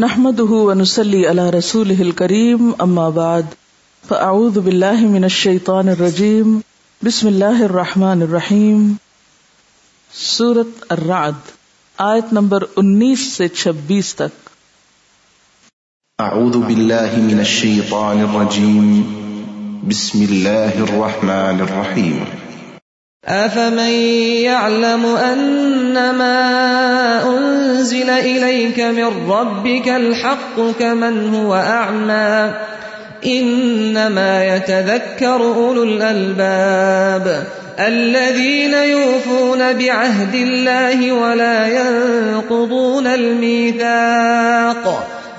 نحمده ونسلي على رسوله الكريم، أما بعد، فأعوذ بالله من الشيطان الرجيم، بسم الله الرحمن الرحيم. سورة الرعد، آیت نمبر انیس سے چھبیس تک۔ أعوذ بالله من الشيطان الرجيم، بسم الله الرحمن الرحيم۔ أفمن يعلم أنما أنزل إليك من ربك الحق كمن هو أعمى إنما يتذكر أولو الألباب الذين يوفون بعهد الله ولا ينقضون الميثاق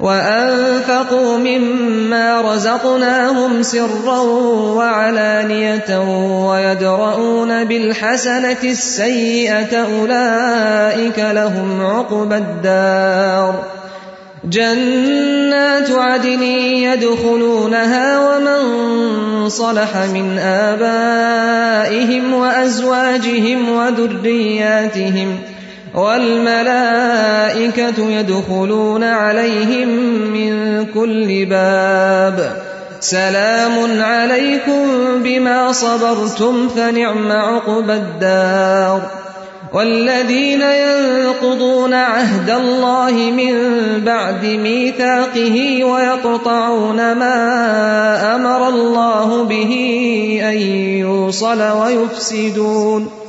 وأنفقوا مما رزقناهم سرا وعلانية ويدرؤون بالحسنة السيئة أولئك لهم عقبى الدار جنات عدن يدخلونها ومن صلح من آبائهم وأزواجهم وذرياتهم والملائكة يدخلون عليهم من كل باب. سلام عليكم بما صبرتم، فنعم عقب الدار. والذين ينقضون عهد الله من بعد ميثاقه ويقطعون ما أمر الله به أن يوصل ويفسدون.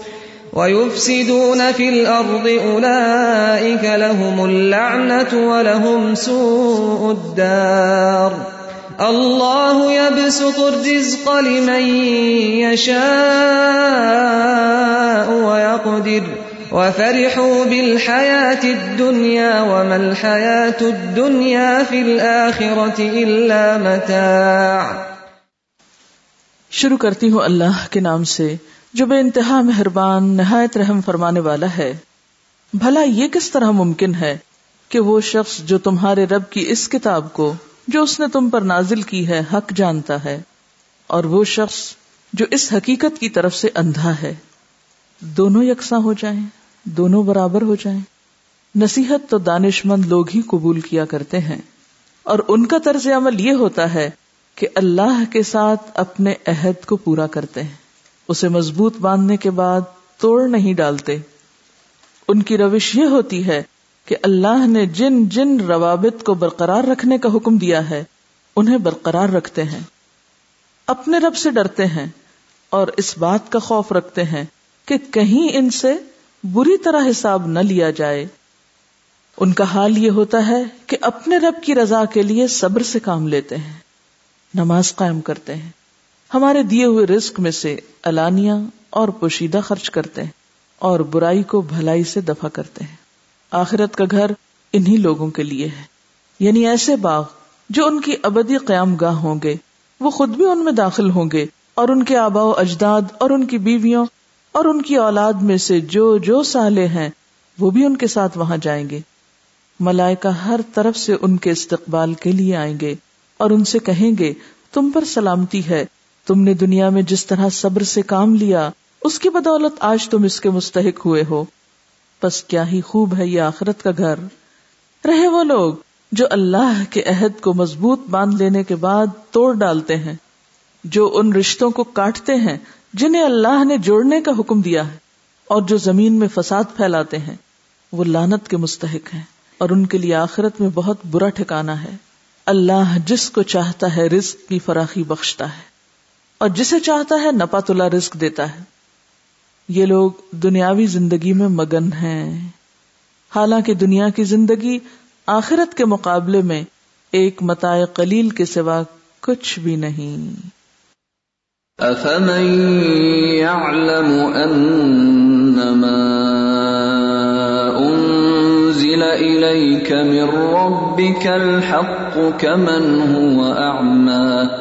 ويفسدون في الأرض أولئك لهم اللعنة ولهم سوء الدار الله يبسط الرزق لمن يشاء ويقدر وفرحوا بالحياة الدنيا وما الحياة الدنيا في الآخرة إلا متاع شروع کرتی ہوں اللہ کے نام سے جو بے انتہا مہربان، نہایت رحم فرمانے والا ہے۔ بھلا یہ کس طرح ممکن ہے کہ وہ شخص جو تمہارے رب کی اس کتاب کو، جو اس نے تم پر نازل کی ہے، حق جانتا ہے، اور وہ شخص جو اس حقیقت کی طرف سے اندھا ہے۔ دونوں یکساں ہو جائیں، دونوں برابر ہو جائیں۔ نصیحت تو دانش مند لوگ ہی قبول کیا کرتے ہیں۔ اور ان کا طرز عمل یہ ہوتا ہے کہ اللہ کے ساتھ اپنے عہد کو پورا کرتے ہیں۔ اسے مضبوط باندھنے کے بعد توڑ نہیں ڈالتے۔ ان کی روش یہ ہوتی ہے کہ اللہ نے جن جن روابط کو برقرار رکھنے کا حکم دیا ہے، انہیں برقرار رکھتے ہیں۔ اپنے رب سے ڈرتے ہیں اور اس بات کا خوف رکھتے ہیں کہ کہیں ان سے بری طرح حساب نہ لیا جائے۔ ان کا حال یہ ہوتا ہے کہ اپنے رب کی رضا کے لیے صبر سے کام لیتے ہیں، نماز قائم کرتے ہیں۔ ہمارے دیے ہوئے رزق میں سے الانیا اور پوشیدہ خرچ کرتے ہیں اور برائی کو بھلائی سے دفع کرتے ہیں۔ آخرت کا گھر انہی لوگوں کے لیے ہے۔ یعنی ایسے باغ جو ان کی ابدی قیام گاہ ہوں گے، وہ خود بھی ان میں داخل ہوں گے اور ان کے آبا و اجداد اور ان کی بیویوں اور ان کی اولاد میں سے جو جو سالے ہیں، وہ بھی ان کے ساتھ وہاں جائیں گے۔ ملائکہ ہر طرف سے ان کے استقبال کے لیے آئیں گے اور ان سے کہیں گے، تم پر سلامتی ہے تم نے دنیا میں جس طرح صبر سے کام لیا، اس کی بدولت آج تم اس کے مستحق ہوئے ہو۔ بس کیا ہی خوب ہے یہ آخرت کا گھر۔ رہے وہ لوگ جو اللہ کے عہد کو مضبوط باندھ لینے کے بعد توڑ ڈالتے ہیں، جو ان رشتوں کو کاٹتے ہیں جنہیں اللہ نے جوڑنے کا حکم دیا ہے، اور جو زمین میں فساد پھیلاتے ہیں۔ وہ لانت کے مستحق ہیں، اور ان کے لیے آخرت میں بہت برا ٹھکانا ہے۔ اللہ جس کو چاہتا ہے رزق کی فراخی بخشتا ہے۔ اور جسے چاہتا ہے نپا تلا رزق دیتا ہے۔ یہ لوگ دنیاوی زندگی میں مگن ہیں۔ حالانکہ دنیا کی زندگی آخرت کے مقابلے میں ایک متاع قلیل کے سوا کچھ بھی نہیں۔ افمن يعلم انما انزل أنزل من ربك الحق كمن هو أعمى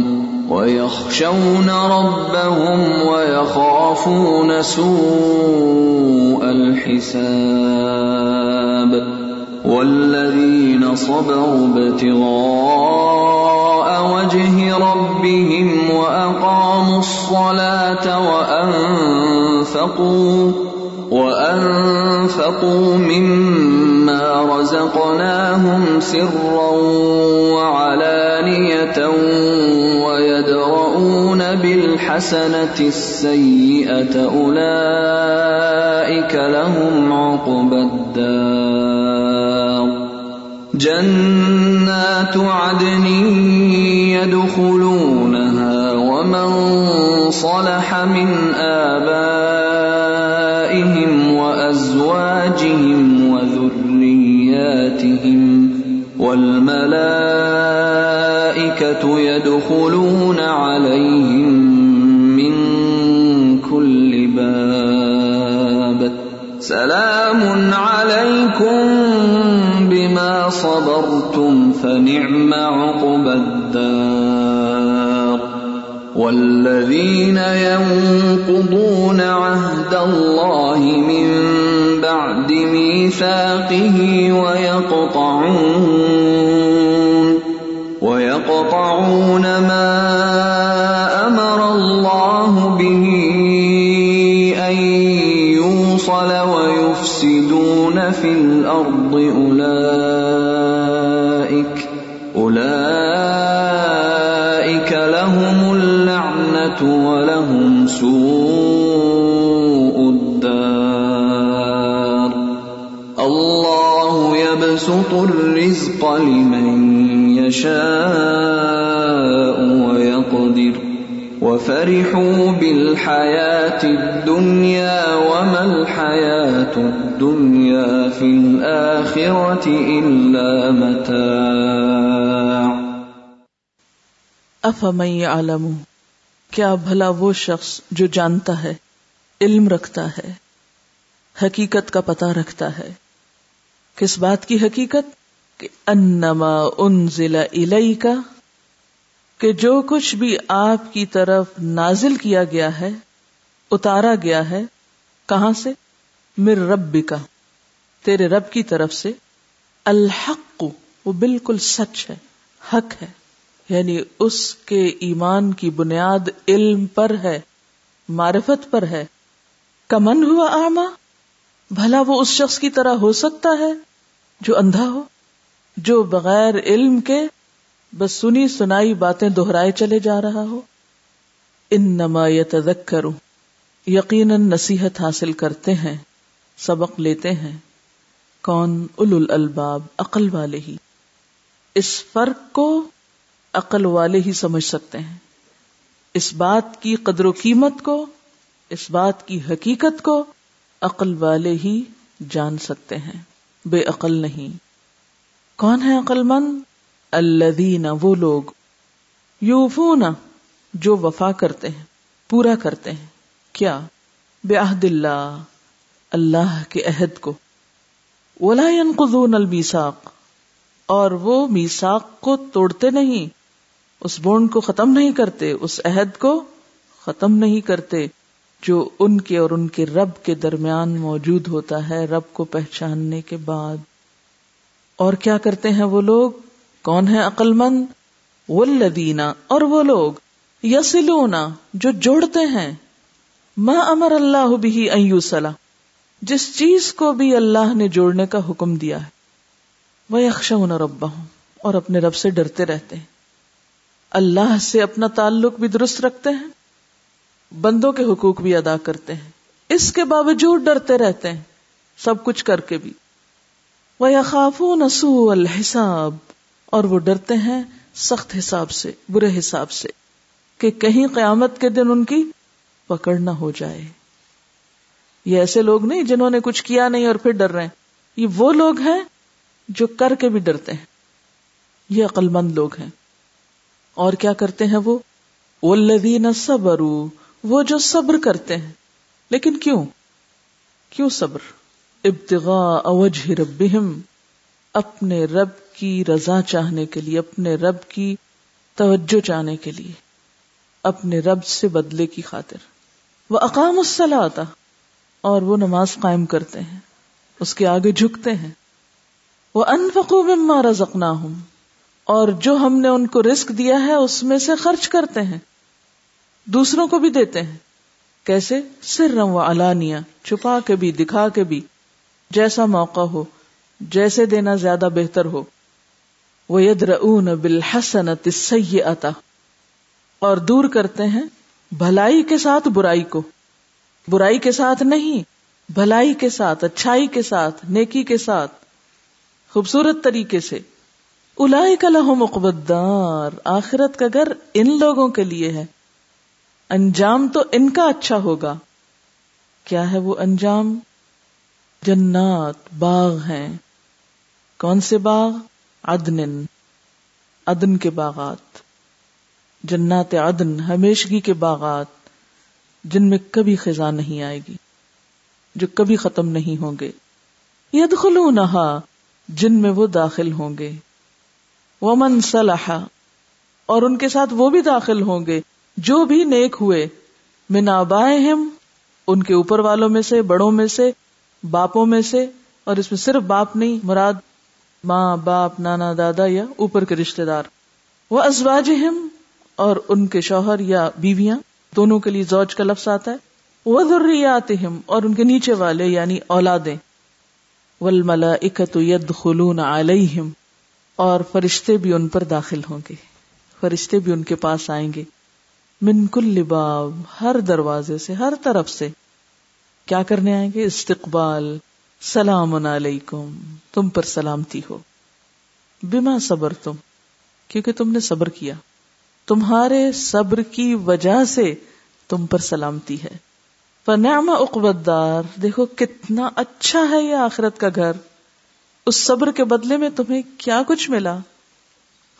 ويخشون ربهم ويخافون سوء الحساب والذين صبروا ابتغاء وجه ربهم واقاموا الصلاه وانفقوا وانفقوا مما رزقناهم سرا وعلانيه ويدرؤون بالحسنه السيئه اولئك لهم عقبى الدار. جنات عدن يدخلونها ومن صلح من آبائهم والملائكة يدخلون عليهم من كل باب. سلام عليكم بما صبرتم، فنعم عقبى الدار. والذين ينقضون عهد الله من بعد ميثاقه ويقطعون ويقطعون ما امر الله به ان يوصل ويفسدون في الارض اولئك اولئك لهم اللعنه ولهم سوء الدار الله يبسط الرزق لمن يشاء وفرحوا بالحياة الدنيا وما الحياة الدنيا في الآخرة إلا متاع. افمن يعلم؟ کیا بھلا وہ شخص جو جانتا ہے، علم رکھتا ہے، حقیقت کا پتہ رکھتا ہے؟ کس بات کی حقیقت؟ کہ انما انزل الیک کہ جو کچھ بھی آپ کی طرف نازل کیا گیا ہے، اتارا گیا ہے، کہاں سے؟ مر رب کا تیرے رب کی طرف سے۔ الحق، وہ بالکل سچ ہے، حق ہے۔ یعنی اس کے ایمان کی بنیاد علم پر ہے، معرفت پر ہے۔ کمن ہوا آما بھلا وہ اس شخص کی طرح ہو سکتا ہے جو اندھا ہو، جو بغیر علم کے بس سنی سنائی باتیں دہرائے چلے جا رہا ہو۔ ان نما کروں یقیناً نصیحت حاصل کرتے ہیں، سبق لیتے ہیں۔ کون اول الباب عقل والے ہی۔ اس فرق کو عقل والے ہی سمجھ سکتے ہیں۔ اس بات کی قدر و قیمت کو، اس بات کی حقیقت کو عقل والے ہی جان سکتے ہیں۔ بے عقل نہیں۔ کون ہے عقل مند؟ الذین وہ لوگ یوفون جو وفا کرتے ہیں، پورا کرتے ہیں۔ کیا؟ بے عہد اللہ اللہ کے عہد کو۔ ولا ينقضون المیثاق۔ اور وہ میساق کو توڑتے نہیں۔ اس بونڈ کو ختم نہیں کرتے، اس عہد کو ختم نہیں کرتے۔ جو ان کے اور ان کے رب کے درمیان موجود ہوتا ہے، رب کو پہچاننے کے بعد۔ اور کیا کرتے ہیں وہ لوگ؟ کون ہے عقل مند والذین، اور وہ لوگ یسلونا جو جوڑتے ہیں۔ ما امر اللہ بھی ایوسلا جس چیز کو بھی اللہ نے جوڑنے کا حکم دیا ہے۔ وہ یکشون ربا اور اپنے رب سے ڈرتے رہتے ہیں۔ اللہ سے اپنا تعلق بھی درست رکھتے ہیں، بندوں کے حقوق بھی ادا کرتے ہیں۔ اس کے باوجود ڈرتے رہتے ہیں، سب کچھ کر کے بھی۔ وہ یقافو نسو الحساب اور وہ ڈرتے ہیں سخت حساب سے، برے حساب سے، کہ کہیں قیامت کے دن ان کی پکڑ نہ ہو جائے۔ یہ ایسے لوگ نہیں جنہوں نے کچھ کیا نہیں اور پھر ڈر رہے ہیں۔ یہ وہ لوگ ہیں جو کر کے بھی ڈرتے ہیں۔ یہ عقل مند لوگ ہیں۔ اور کیا کرتے ہیں وہ؟ والذین صبروا، وہ جو صبر کرتے ہیں۔ لیکن کیوں؟ کیوں صبر؟ ابتغاء وجہ ربہم۔ اپنے رب کی رضا چاہنے کے لیے، اپنے رب کی توجہ چاہنے کے لیے، اپنے رب سے بدلے کی خاطر۔ وہ اقام الصلاۃ اور وہ نماز قائم کرتے ہیں، اس کے آگے جھکتے ہیں۔ وہ انفقو مما رزقناہم، اور جو ہم نے ان کو رزق دیا ہے، اس میں سے خرچ کرتے ہیں۔ دوسروں کو بھی دیتے ہیں۔ کیسے؟ سر و علانیہ، چھپا کے بھی، دکھا کے بھی، جیسا موقع ہو۔ جیسے دینا زیادہ بہتر ہو۔ وہ ید رون بالحسنت السیئۃ اور دور کرتے ہیں بھلائی کے ساتھ برائی کو۔ برائی کے ساتھ نہیں، بھلائی کے ساتھ، اچھائی کے ساتھ، نیکی کے ساتھ۔ خوبصورت طریقے سے۔ الائی کا لہو مقبدار آخرت کا گھر ان لوگوں کے لیے ہے۔ انجام تو ان کا اچھا ہوگا۔ کیا ہے وہ انجام؟ جنات، باغ ہیں۔ کون سے باغ؟ عدن عدن کے باغات۔ جنات عدن ہمیشگی کے باغات، جن میں کبھی خزاں نہیں آئے گی، جو کبھی ختم نہیں ہوں گے۔ ید جن میں وہ داخل ہوں گے۔ ومن صلاح اور ان کے ساتھ وہ بھی داخل ہوں گے۔ جو بھی نیک ہوئے، من آبائہم، ان کے اوپر والوں میں سے، بڑوں میں سے، باپوں میں سے، اور اس میں صرف باپ نہیں، مراد ماں، باپ، نانا، دادا یا اوپر کے رشتے دار۔ وہ ازواج اور ان کے شوہر یا بیویاں دونوں کے لیے زوج کا لفظ آتا ہے۔ وہ ضروریات اور ان کے نیچے والے یعنی اولادیں۔ ول ملا اکت ید خلون علیہم اور فرشتے بھی ان پر داخل ہوں گے۔ فرشتے بھی ان کے پاس آئیں گے۔ من کل لباب ہر دروازے سے، ہر طرف سے۔ کیا کرنے آئیں گے؟ استقبال۔ سلام علیکم، تم پر سلامتی ہو۔ بما صبر تم کیونکہ تم نے صبر کیا۔ تمہارے صبر کی وجہ سے تم پر سلامتی ہے۔ فنعم اقبدار دیکھو کتنا اچھا ہے یہ آخرت کا گھر۔ اس صبر کے بدلے میں تمہیں کیا کچھ ملا؟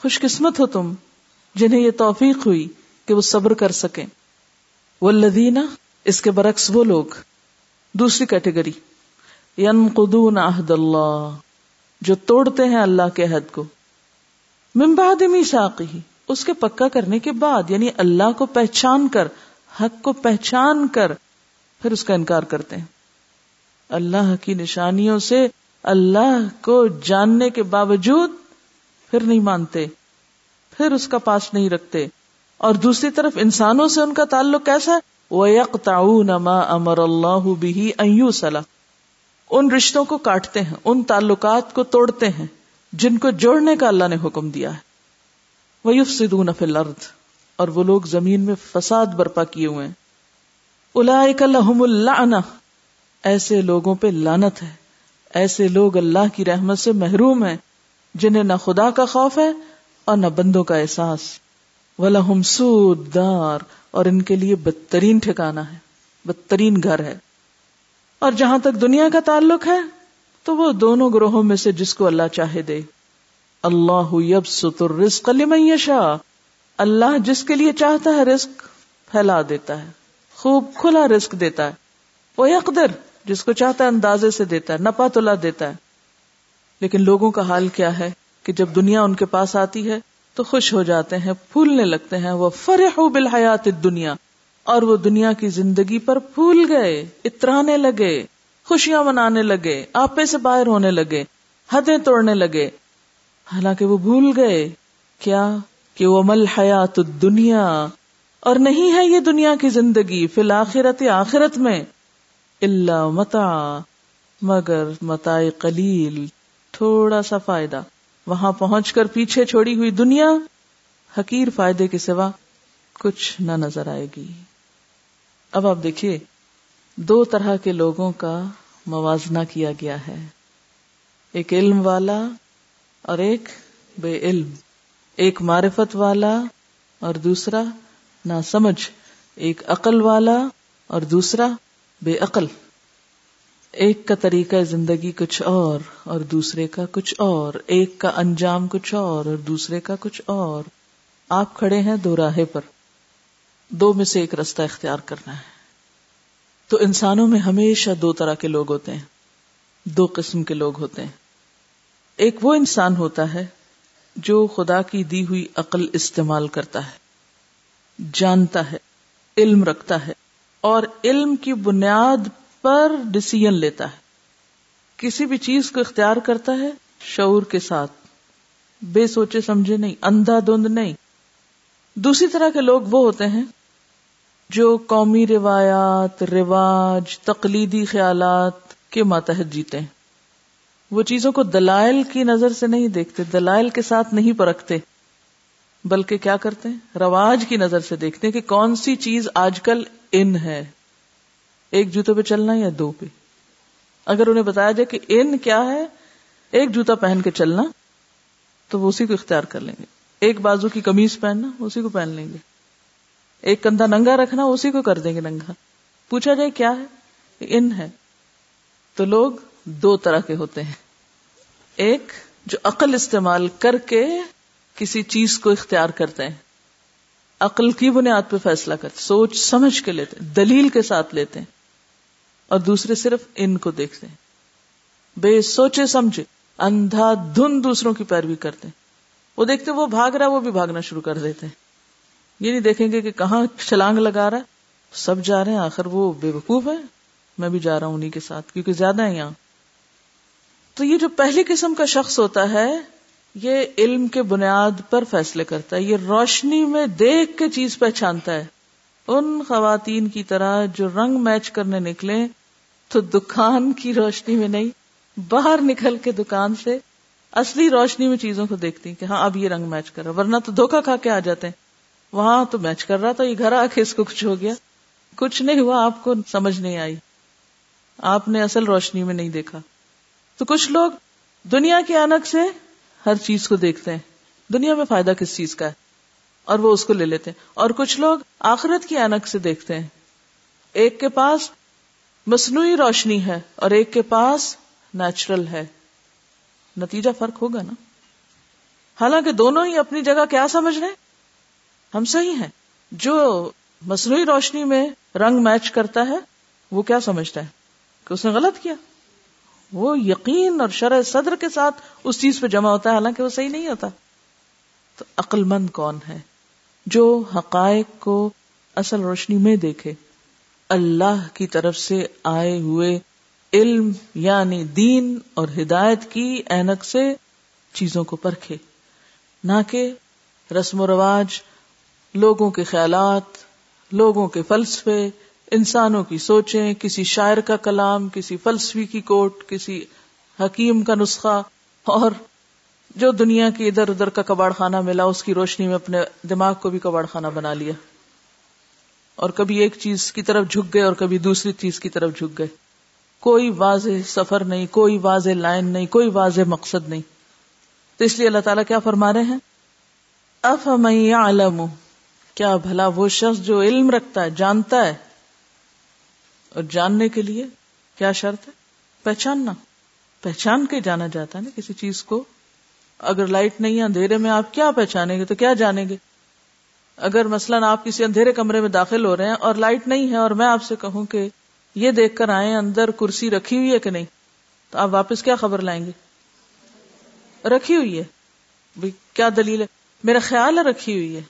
خوش قسمت ہو تم، جنہیں یہ توفیق ہوئی کہ وہ صبر کر سکیں۔ وہ لدینہ اس کے برعکس وہ لوگ۔ دوسری کیٹیگری۔ ینقدون عہد اللہ، جو توڑتے ہیں اللہ کے حد کو۔ من بعد اس کے پکا کرنے کے بعد یعنی اللہ کو پہچان کر، حق کو پہچان کر، پھر اس کا انکار کرتے ہیں۔ اللہ کی نشانیوں سے اللہ کو جاننے کے باوجود پھر نہیں مانتے، پھر اس کا پاس نہیں رکھتے۔ اور دوسری طرف انسانوں سے ان کا تعلق کیسا ہے؟ وہ یک امر اللہ بھی ان رشتوں کو کاٹتے ہیں، ان تعلقات کو توڑتے ہیں، جن کو جوڑنے کا اللہ نے حکم دیا ہے۔ وہ یوف سدون الارض اور وہ لوگ زمین میں فساد برپا کیے ہوئے ہیں۔ اولئک لهم اللعنہ، ایسے لوگوں پہ لانت ہے۔ ایسے لوگ اللہ کی رحمت سے محروم ہیں، جنہیں نہ خدا کا خوف ہے اور نہ بندوں کا احساس۔ وَلَهُمْ سُودْ دار اور ان کے لیے بدترین ٹھکانا ہے، بدترین گھر ہے۔ اور جہاں تک دنیا کا تعلق ہے، تو وہ دونوں گروہوں میں سے جس کو اللہ چاہے دے۔ اللہ یبسط الرزق لمن یشاء۔ اللہ جس کے لیے چاہتا ہے رزق پھیلا دیتا ہے، خوب کھلا رسک دیتا ہے۔ وہ اقدر جس کو چاہتا ہے اندازے سے دیتا ہے نپا تلا دیتا ہے۔ لیکن لوگوں کا حال کیا ہے کہ جب دنیا ان کے پاس آتی ہے، تو خوش ہو جاتے ہیں، پھولنے لگتے ہیں۔ وہ فرح بالحیات دنیا اور وہ دنیا کی زندگی پر پھول گئے، اترانے لگے، خوشیاں منانے لگے، آپے سے باہر ہونے لگے، حدیں توڑنے لگے۔ حالانکہ وہ بھول گئے، کیا کہ وہ مل حیات دنیا اور نہیں ہے یہ دنیا کی زندگی فی الآخرت آخرت میں اللہ متا مگر متا قلیل، تھوڑا سا فائدہ۔ وہاں پہنچ کر پیچھے چھوڑی ہوئی دنیا، حقیر فائدے کے سوا کچھ نہ نظر آئے گی۔ اب آپ دیکھیے، دو طرح کے لوگوں کا موازنہ کیا گیا ہے۔ ایک علم والا اور ایک بے علم۔ ایک معرفت والا اور دوسرا نہ سمجھ ایک عقل والا اور دوسرا بے عقل۔ ایک کا طریقہ زندگی کچھ اور اور دوسرے کا کچھ اور۔ ایک کا انجام کچھ اور اور دوسرے کا کچھ اور۔ آپ کھڑے ہیں دو راہے پر۔ دو میں سے ایک رستہ اختیار کرنا ہے۔ تو انسانوں میں ہمیشہ دو طرح کے لوگ ہوتے ہیں۔ دو قسم کے لوگ ہوتے ہیں۔ ایک وہ انسان ہوتا ہے جو خدا کی دی ہوئی عقل استعمال کرتا ہے، جانتا ہے، علم رکھتا ہے، اور علم کی بنیاد پر ڈسیزن لیتا ہے۔ کسی بھی چیز کو اختیار کرتا ہے شعور کے ساتھ۔ بے سوچے سمجھے نہیں، اندھا دھند نہیں۔ دوسری طرح کے لوگ وہ ہوتے ہیں جو قومی روایات، رواج، تقلیدی خیالات کے ماتحت جیتے ہیں۔ وہ چیزوں کو دلائل کی نظر سے نہیں دیکھتے، دلائل کے ساتھ نہیں پرکھتے، بلکہ کیا کرتے ہیں؟ رواج کی نظر سے دیکھتے ہیں کہ کون سی چیز آج کل ان ہے۔ ایک جوتے پہ چلنا یا دو پہ؟ اگر انہیں بتایا جائے کہ ان کیا ہے، ایک جوتا پہن کے چلنا، تو وہ اسی کو اختیار کر لیں گے۔ ایک بازو کی کمیز پہننا، اسی کو پہن لیں گے۔ ایک کندھا ننگا رکھنا، اسی کو کر دیں گے ننگا۔ پوچھا جائے کیا ہے؟ ان ہے۔ تو لوگ دو طرح کے ہوتے ہیں۔ ایک جو عقل استعمال کر کے کسی چیز کو اختیار کرتے ہیں۔ عقل کی بنیاد پہ فیصلہ کرتے سوچ سمجھ کے لیتے دلیل کے ساتھ لیتے ہیں۔ اور دوسرے صرف ان کو دیکھتے ہیں۔ بے سوچے سمجھے، اندھا دھن دوسروں کی پیروی کرتے ہیں۔ وہ دیکھتے وہ بھاگ رہا ہے، وہ بھی بھاگنا شروع کر دیتے ہیں۔ یہ نہیں دیکھیں گے کہ کہاں چھلانگ لگا رہا ہے؟ سب جا رہے ہیں، آخر وہ بے وقوف ہے۔ میں بھی جا رہا ہوں انہیں کے ساتھ، کیونکہ زیادہ ہے یہاں۔ تو یہ جو پہلی قسم کا شخص ہوتا ہے، یہ علم کے بنیاد پر فیصلے کرتا ہے۔ یہ روشنی میں دیکھ کے چیز پہچانتا ہے۔ ان خواتین کی طرح جو رنگ میچ کرنے نکلے، تو دکان کی روشنی میں نہیں، باہر نکل کے دکان سے اصلی روشنی میں چیزوں کو دیکھتی کہ ہاں اب یہ رنگ میچ کر ورنہ تو دھوکا کھا کے آ جاتے ہیں۔ وہاں تو میچ کر رہا تھا، یہ گھر آ کے اس کو کچھ ہو گیا۔ کچھ نہیں ہوا، آپ کو سمجھ نہیں آئی۔ آپ نے اصل روشنی میں نہیں دیکھا۔ تو کچھ لوگ دنیا کی آنک سے ہر چیز کو دیکھتے ہیں۔ دنیا میں فائدہ کس چیز کا ہے؟ اور وہ اس کو لے لیتے ہیں۔ اور کچھ لوگ آخرت کی آنک سے دیکھتے ہیں۔ ایک کے پاس مصنوعی روشنی ہے اور ایک کے پاس نیچرل ہے۔ نتیجہ فرق ہوگا نا۔ حالانکہ دونوں ہی اپنی جگہ کیا سمجھ رہے ہیں؟ ہم صحیح ہیں۔ جو مصنوعی روشنی میں رنگ میچ کرتا ہے، وہ کیا سمجھتا ہے؟ کہ اس نے غلط کیا۔ وہ یقین اور شرح صدر کے ساتھ اس چیز پہ جمع ہوتا ہے، حالانکہ وہ صحیح نہیں ہوتا۔ تو عقل مند کون ہے؟ جو حقائق کو اصل روشنی میں دیکھے۔ اللہ کی طرف سے آئے ہوئے علم یعنی دین اور ہدایت کی اینک سے چیزوں کو پرکھے۔ نہ کہ رسم و رواج لوگوں کے خیالات، لوگوں کے فلسفے، انسانوں کی سوچیں، کسی شاعر کا کلام، کسی فلسفی کی کوٹ، کسی حکیم کا نسخہ، اور جو دنیا کی ادھر ادھر کا کباڑ خانہ ملا، اس کی روشنی میں اپنے دماغ کو بھی کباڑ خانہ بنا لیا۔ اور کبھی ایک چیز کی طرف جھک گئے، اور کبھی دوسری چیز کی طرف جھک گئے۔ کوئی واضح سفر نہیں، کوئی واضح لائن نہیں، کوئی واضح مقصد نہیں۔ تو اس لیے اللہ تعالیٰ کیا فرما رہے ہیں؟ اف میں کیا بھلا وہ شخص جو علم رکھتا ہے، جانتا ہے؟ اور جاننے کے لیے کیا شرط ہے؟ پہچاننا۔ پہچان کے جانا جاتا ہے نا کسی چیز کو۔ اگر لائٹ نہیں ہے اندھیرے میں، آپ کیا پہچانیں گے؟ تو کیا جانیں گے؟ اگر مثلاً آپ کسی اندھیرے کمرے میں داخل ہو رہے ہیں اور لائٹ نہیں ہے اور میں آپ سے کہوں کہ یہ دیکھ کر آئے اندر کرسی رکھی ہوئی ہے کہ نہیں؟ تو آپ واپس کیا خبر لائیں گے؟ رکھی ہوئی ہے۔ کیا دلیل ہے؟ میرا خیال ہے رکھی ہوئی ہے۔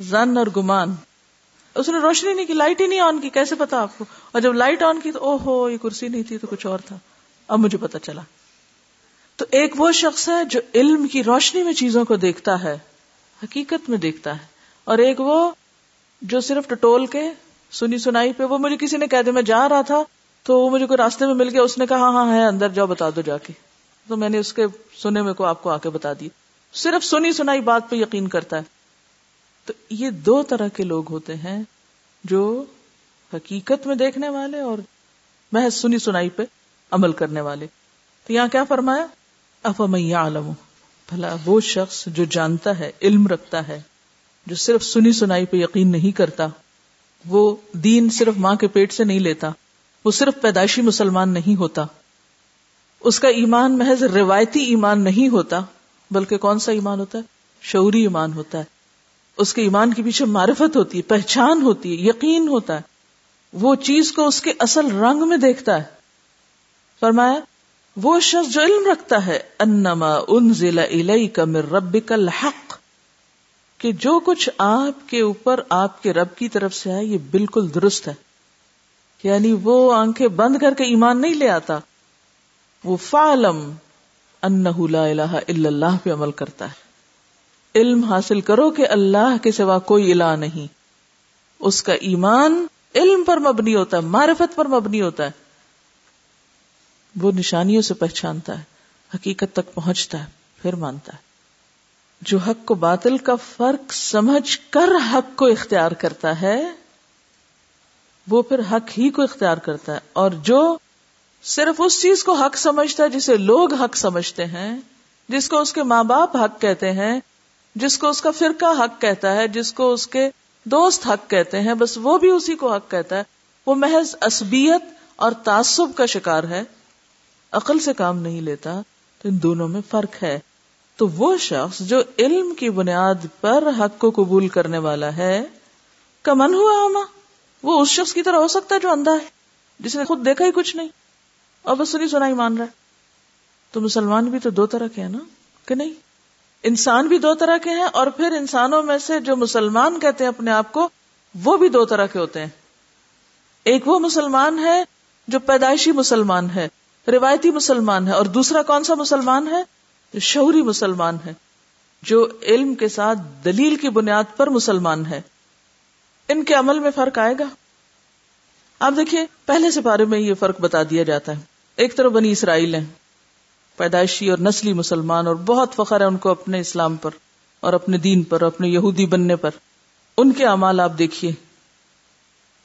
زن اور گمان۔ اس نے روشنی نہیں کی لائٹ ہی نہیں آن کی، کیسے پتا آپ کو؟ اور جب لائٹ آن کی تو او ہو یہ کرسی نہیں تھی تو کچھ اور تھا۔ اب مجھے پتا چلا۔ تو ایک وہ شخص ہے جو علم کی روشنی میں چیزوں کو دیکھتا ہے، حقیقت میں دیکھتا ہے۔ اور ایک وہ جو صرف ٹٹول کے سنی سنائی پہ، وہ مجھے کسی نے کہہ دیا میں جا رہا تھا، تو وہ مجھے کوئی راستے میں مل گیا، اس نے کہا ہاں ہاں ہے، اندر جاؤ، بتا دو جا کے۔ تو میں نے اس کے سنے میں کو آپ کو آ کے بتا دی۔ صرف سنی سنائی بات پہ یقین کرتا ہے۔ تو یہ دو طرح کے لوگ ہوتے ہیں جو حقیقت میں دیکھنے والے اور محض سنی سنائی پہ عمل کرنے والے۔ تو یہاں کیا فرمایا؟ افمیا عالم بھلا وہ شخص جو جانتا ہے، علم رکھتا ہے، جو صرف سنی سنائی پہ یقین نہیں کرتا، وہ دین صرف ماں کے پیٹ سے نہیں لیتا، وہ صرف پیدائشی مسلمان نہیں ہوتا۔ اس کا ایمان محض روایتی ایمان نہیں ہوتا، بلکہ کون سا ایمان ہوتا ہے؟ شعوری ایمان ہوتا ہے۔ اس کے ایمان کے پیچھے معرفت ہوتی ہے، پہچان ہوتی ہے، یقین ہوتا ہے۔ وہ چیز کو اس کے اصل رنگ میں دیکھتا ہے۔ فرمایا، وہ شخص جو علم رکھتا ہے، انما انزل الیک من ربک الحق، کہ جو کچھ آپ کے اوپر، آپ کے رب کی طرف سے ہے یہ بالکل درست ہے۔ یعنی وہ آنکھیں بند کر کے ایمان نہیں لے آتا۔ وہ فعلم انہ لا الہ الا اللہ پہ عمل کرتا ہے۔ علم حاصل کرو کہ اللہ کے سوا کوئی الہ نہیں۔ اس کا ایمان علم پر مبنی ہوتا ہے، معرفت پر مبنی ہوتا ہے۔ وہ نشانیوں سے پہچانتا ہے، حقیقت تک پہنچتا ہے، پھر مانتا ہے۔ جو حق کو باطل کا فرق سمجھ کر حق کو اختیار کرتا ہے، وہ پھر حق ہی کو اختیار کرتا ہے۔ اور جو صرف اس چیز کو حق سمجھتا ہے جسے لوگ حق سمجھتے ہیں، جس کو اس کے ماں باپ حق کہتے ہیں جس کو اس کا فرقہ حق کہتا ہے، جس کو اس کے دوست حق کہتے ہیں، بس وہ بھی اسی کو حق کہتا ہے۔ وہ محض اسبیت اور تعصب کا شکار ہے۔ عقل سے کام نہیں لیتا، تو ان دونوں میں فرق ہے۔ تو وہ شخص جو علم کی بنیاد پر حق کو قبول کرنے والا ہے، کمن ہوا ہما؟ وہ اس شخص کی طرح ہو سکتا ہے جو اندھا ہے، جس نے خود دیکھا ہی کچھ نہیں۔ اور بس سنی سنا ہی مان رہا ہے۔ تو مسلمان بھی تو دو طرح کے ہیں نا، کہ نہیں؟ انسان بھی دو طرح کے ہیں اور پھر انسانوں میں سے جو مسلمان کہتے ہیں اپنے آپ کو، وہ بھی دو طرح کے ہوتے ہیں۔ ایک وہ مسلمان ہے جو پیدائشی مسلمان ہے، روایتی مسلمان ہے، اور دوسرا کون سا مسلمان ہے؟ جو شعوری مسلمان ہے، جو علم کے ساتھ دلیل کی بنیاد پر مسلمان ہے۔ ان کے عمل میں فرق آئے گا۔ آپ دیکھیے، پہلے سے بارے میں یہ فرق بتا دیا جاتا ہے۔ ایک طرف بنی اسرائیل ہیں۔ پیدائشی اور نسلی مسلمان اور بہت فخر ہے ان کو اپنے اسلام پر اور اپنے دین پر، اپنے یہودی بننے پر۔ ان کے اعمال آپ دیکھیے۔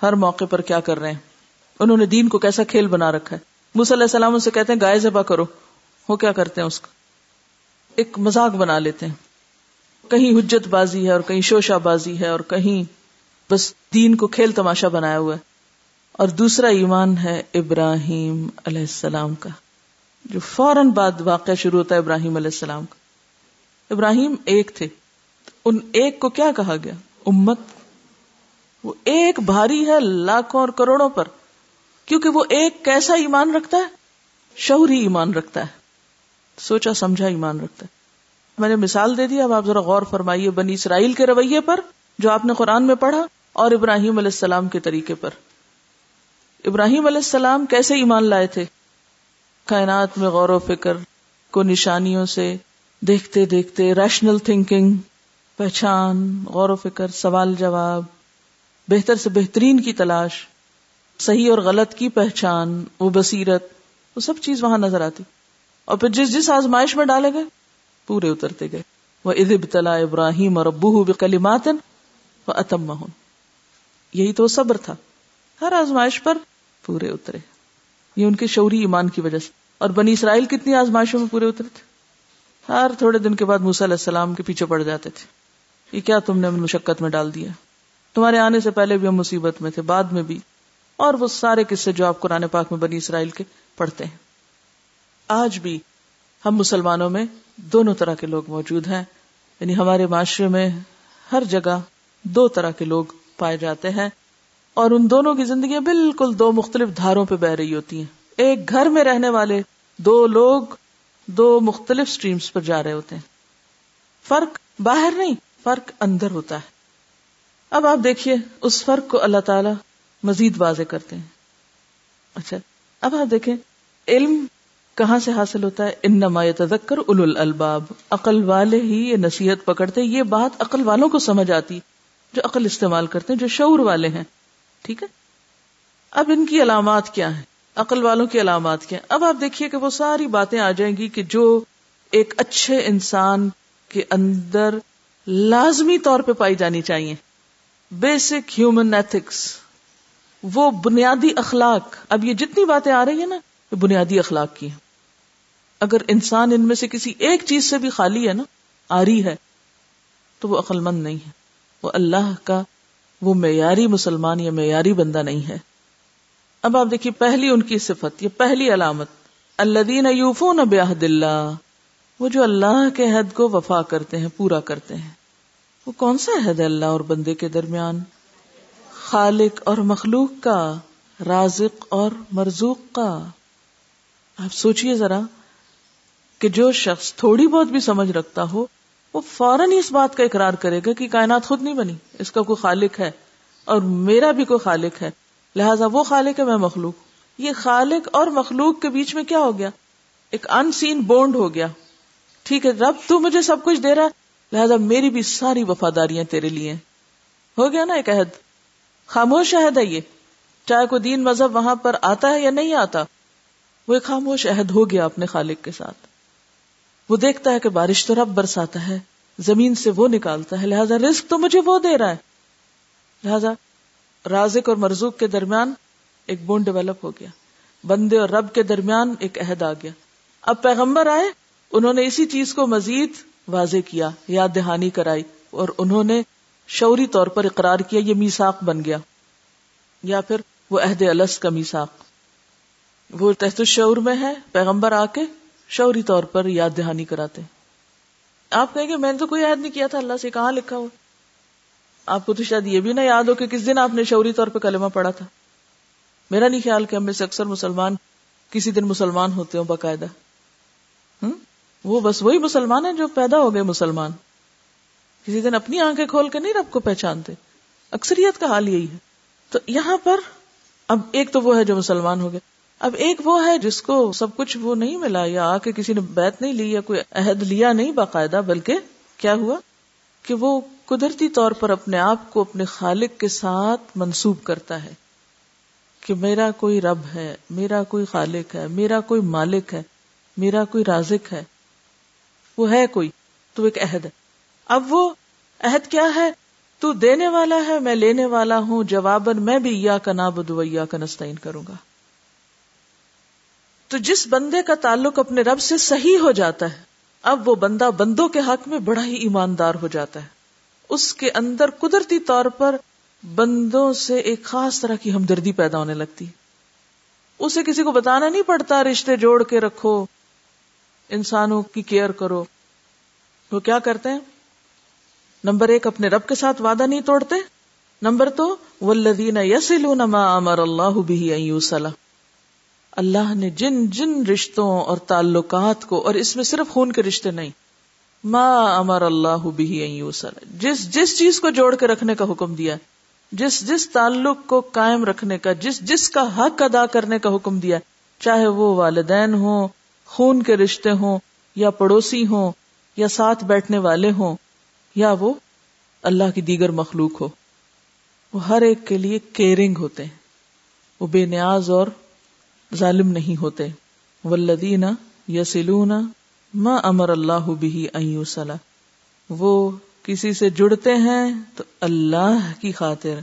ہر موقع پر کیا کر رہے ہیں؟ انہوں نے دین کو کیسا کھیل بنا رکھا ہے؟ علیہ السلام سے کہتے ہیں، گائے ذبح کرو۔ وہ کیا کرتے ہیں اس کا ایک مزاق بنا لیتے ہیں۔ کہیں حجت بازی ہے اور کہیں شوشا بازی ہے اور کہیں بس دین کو کھیل تماشا بنایا ہوا ہے۔ اور دوسرا ایمان ہے ابراہیم علیہ السلام کا۔ جو فوراً بعد واقعہ شروع ہوتا ہے ابراہیم علیہ السلام کا۔ ابراہیم ایک تھے۔ ان ایک کو کیا کہا گیا؟ امت۔ وہ ایک بھاری ہے لاکھوں اور کروڑوں پر۔ کیونکہ وہ ایک کیسا ایمان رکھتا ہے؟ شہری ایمان رکھتا ہے۔ سوچا سمجھا ایمان رکھتا ہے۔ میں نے مثال دے دی، اب آپ ذرا غور فرمائیے بنی اسرائیل کے رویے پر، جو آپ نے قرآن میں پڑھا، اور ابراہیم علیہ السلام کے طریقے پر۔ ابراہیم علیہ السلام کیسے ایمان لائے تھے؟ کائنات میں غور و فکر کو نشانیوں سے دیکھتے دیکھتے ریشنل تھنکنگ پہچان، غور و فکر، سوال جواب، بہتر سے بہترین کی تلاش، صحیح اور غلط کی پہچان، وہ بصیرت، وہ سب چیز وہاں نظر آتی۔ اور پھر جس جس آزمائش میں ڈالے گئے، پورے اترتے گئے۔ وہ ادب تلا ابراہیم اور ابو بکلیمات وہ اتم یہی تو صبر تھا۔ ہر آزمائش پر پورے اترے۔ یہ ان کے شعوری ایمان کی وجہ سے۔ اور بنی اسرائیل کتنی آزمائشوں میں پورے اترے تھے۔ ہر تھوڑے دن کے بعد موسیٰ علیہ السلام کے پیچھے پڑ جاتے تھے۔ یہ کیا تم نے مشقت میں ڈال دیا؟ تمہارے آنے سے پہلے بھی ہم مصیبت میں تھے، بعد میں بھی۔ اور وہ سارے قصے جو آپ قرآن پاک میں بنی اسرائیل کے پڑھتے ہیں۔ آج بھی ہم مسلمانوں میں دونوں طرح کے لوگ موجود ہیں۔ یعنی ہمارے معاشرے میں ہر جگہ دو طرح کے لوگ پائے جاتے ہیں۔ اور ان دونوں کی زندگیاں بالکل دو مختلف دھاروں پہ بہ رہی ہوتی ہیں۔ ایک گھر میں رہنے والے دو لوگ دو مختلف سٹریمز پر جا رہے ہوتے ہیں۔ فرق باہر نہیں، فرق اندر ہوتا ہے۔ اب آپ دیکھیے، اس فرق کو اللہ تعالی مزید واضح کرتے ہیں۔ اچھا اب آپ دیکھیں، علم کہاں سے حاصل ہوتا ہے؟ ان نما تذکر اول الباب عقل والے ہی یہ نصیحت پکڑتے یہ بات عقل والوں کو سمجھ آتی، جو عقل استعمال کرتے ہیں، جو شعور والے ہیں۔ ٹھیک ہے؟ اب ان کی علامات کیا ہیں؟ عقل والوں کی علامات کیا اب آپ دیکھیے کہ وہ ساری باتیں آ جائیں گی کہ جو ایک اچھے انسان کے اندر لازمی طور پہ پائی جانی چاہیے۔ بیسک ہیومن ایتھکس وہ بنیادی اخلاق۔ اب یہ جتنی باتیں آ رہی ہیں نا، یہ بنیادی اخلاق کی ہیں۔ اگر انسان ان میں سے کسی ایک چیز سے بھی خالی ہے نا، آری ہے، تو وہ عقل مند نہیں ہے۔ وہ اللہ کا وہ معیاری مسلمان یا معیاری بندہ نہیں ہے۔ اب آپ دیکھیے پہلی ان کی صفت، یہ پہلی علامت اللہ دین یوفون بیاہد اللہ، وہ جو اللہ کے حد کو وفا کرتے ہیں، پورا کرتے ہیں۔ وہ کون سا عہد ہے اللہ اور بندے کے درمیان؟ خالق اور مخلوق کا، رازق اور مرزوق کا۔ آپ سوچئے ذرا کہ جو شخص تھوڑی بہت بھی سمجھ رکھتا ہو وہ فوراً اس بات کا اقرار کرے گا کہ کائنات خود نہیں بنی، اس کا کوئی خالق ہے اور میرا بھی کوئی خالق ہے، لہذا وہ خالق ہے، میں مخلوق۔ یہ خالق اور مخلوق کے بیچ میں کیا ہو گیا؟ ایک ان سین بونڈ ہو گیا۔ ٹھیک ہے، رب تو مجھے سب کچھ دے رہا ہے، لہذا میری بھی ساری وفاداریاں تیرے لیے۔ ہو گیا نا ایک عہد۔ خاموش عہد ہے یہ۔ چاہے کوئی دین مذہب وہاں پر آتا ہے یا نہیں آتا، وہ ایک خاموش عہد ہو گیا اپنے خالق کے ساتھ۔ وہ دیکھتا ہے کہ بارش تو رب برساتا ہے، زمین سے وہ نکالتا ہے، لہذا رزق تو مجھے وہ دے رہا ہے۔ لہذا رازق اور مرزوق کے درمیان ایک بون ڈیولپ ہو گیا۔ بندے اور رب کے درمیان ایک عہد آ گیا۔ اب پیغمبر آئے، انہوں نے اسی چیز کو مزید واضح کیا، یاد دہانی کرائی، اور انہوں نے شوری طور پر اقرار کیا، یہ میساک بن گیا۔ یا پھر وہ عہد الس کا میساک وہ تحت الشعور میں ہے، پیغمبر آ کے شوری طور پر یاد دہانی کراتے آپ کہیں گے، میں نے تو کوئی عہد نہیں کیا تھا، اللہ سے کہاں لکھا ہوا؟ آپ کو تو شاید یہ بھی نہ یاد ہو کہ کس دن آپ نے شوری طور پہ کلمہ پڑا تھا۔ میرا نہیں خیال کہ ہم میں سے اکثر مسلمان کسی دن مسلمان ہوتے ہوں باقاعدہ۔ وہ بس وہی مسلمان ہیں جو پیدا ہو گئے مسلمان۔ کسی دن اپنی آنکھیں کھول کے نہیں رب کو پہچانتے۔ اکثریت کا حال یہی ہے۔ تو یہاں پر اب ایک تو وہ ہے جو مسلمان ہو گئے۔ اب ایک وہ ہے جس کو سب کچھ وہ نہیں ملا، یا آ کے کسی نے بیت نہیں لی، یا کوئی عہد لیا نہیں باقاعدہ، بلکہ کیا ہوا؟ کہ وہ قدرتی طور پر اپنے آپ کو اپنے خالق کے ساتھ منسوب کرتا ہے کہ میرا کوئی رب ہے، میرا کوئی خالق ہے، میرا کوئی مالک ہے، میرا کوئی رازق ہے۔ وہ ہے کوئی، تو ایک عہد ہے۔ اب وہ عہد کیا ہے؟ تو دینے والا ہے، میں لینے والا ہوں، جواباً میں بھی یا کا نابود یا کا نستعین کروں گا۔ تو جس بندے کا تعلق اپنے رب سے صحیح ہو جاتا ہے، اب وہ بندہ بندوں کے حق میں بڑا ہی ایماندار ہو جاتا ہے۔ اس کے اندر قدرتی طور پر بندوں سے ایک خاص طرح کی ہمدردی پیدا ہونے لگتی۔ اسے کسی کو بتانا نہیں پڑتا رشتے جوڑ کے رکھو، انسانوں کی کیئر کرو۔ وہ کیا کرتے ہیں؟ نمبر ایک، اپنے رب کے ساتھ وعدہ نہیں توڑتے۔ نمبر تو ولدین یسلون ما امر اللہ بھی اللہ نے جن جن رشتوں اور تعلقات کو، اور اس میں صرف خون کے رشتے نہیں، ما امر اللہ بھی جس جس چیز کو جوڑ کے رکھنے کا حکم دیا، جس جس تعلق کو قائم رکھنے کا، جس جس کا حق ادا کرنے کا حکم دیا، چاہے وہ والدین ہوں، خون کے رشتے ہوں، یا پڑوسی ہوں، یا ساتھ بیٹھنے والے ہوں، یا وہ اللہ کی دیگر مخلوق ہو۔ وہ ہر ایک کے لیے کیئرنگ ہوتے ہیں۔ وہ بے نیاز اور ظالم نہیں ہوتے۔ ولدین یا سلون ماں امر اللہ بھی سلا وہ کسی سے جڑتے ہیں تو اللہ کی خاطر،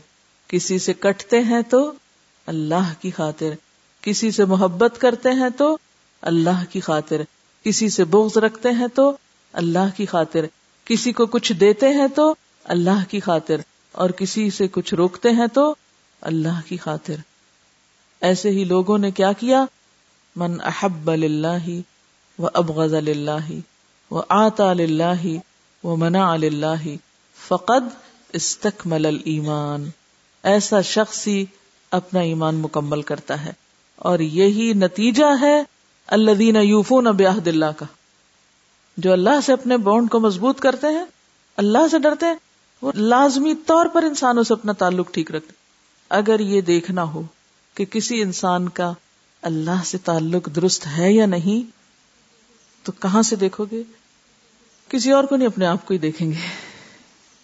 کسی سے کٹتے ہیں تو اللہ کی خاطر۔ کسی سے محبت کرتے ہیں تو اللہ کی خاطر۔ کسی سے بغض رکھتے ہیں تو اللہ کی خاطر۔ کسی کو کچھ دیتے ہیں تو اللہ کی خاطر۔ اور کسی سے کچھ روکتے ہیں تو اللہ کی خاطر۔ ایسے ہی لوگوں نے کیا کیا؟ من احب اللہ و ابغض اللہ و آتا اللہ و منا اللہ فقد استکمل ایمان ایسا شخص ہی اپنا ایمان مکمل کرتا ہے۔ اور یہی نتیجہ ہے اللہ دینا یوفو بیاہد اللہ کا۔ جو اللہ سے اپنے بونڈ کو مضبوط کرتے ہیں، اللہ سے ڈرتے ہیں، وہ لازمی طور پر انسانوں سے اپنا تعلق ٹھیک رکھتے اگر یہ دیکھنا ہو کہ کسی انسان کا اللہ سے تعلق درست ہے یا نہیں، تو کہاں سے دیکھو گے؟ کسی اور کو نہیں، اپنے آپ کو ہی دیکھیں گے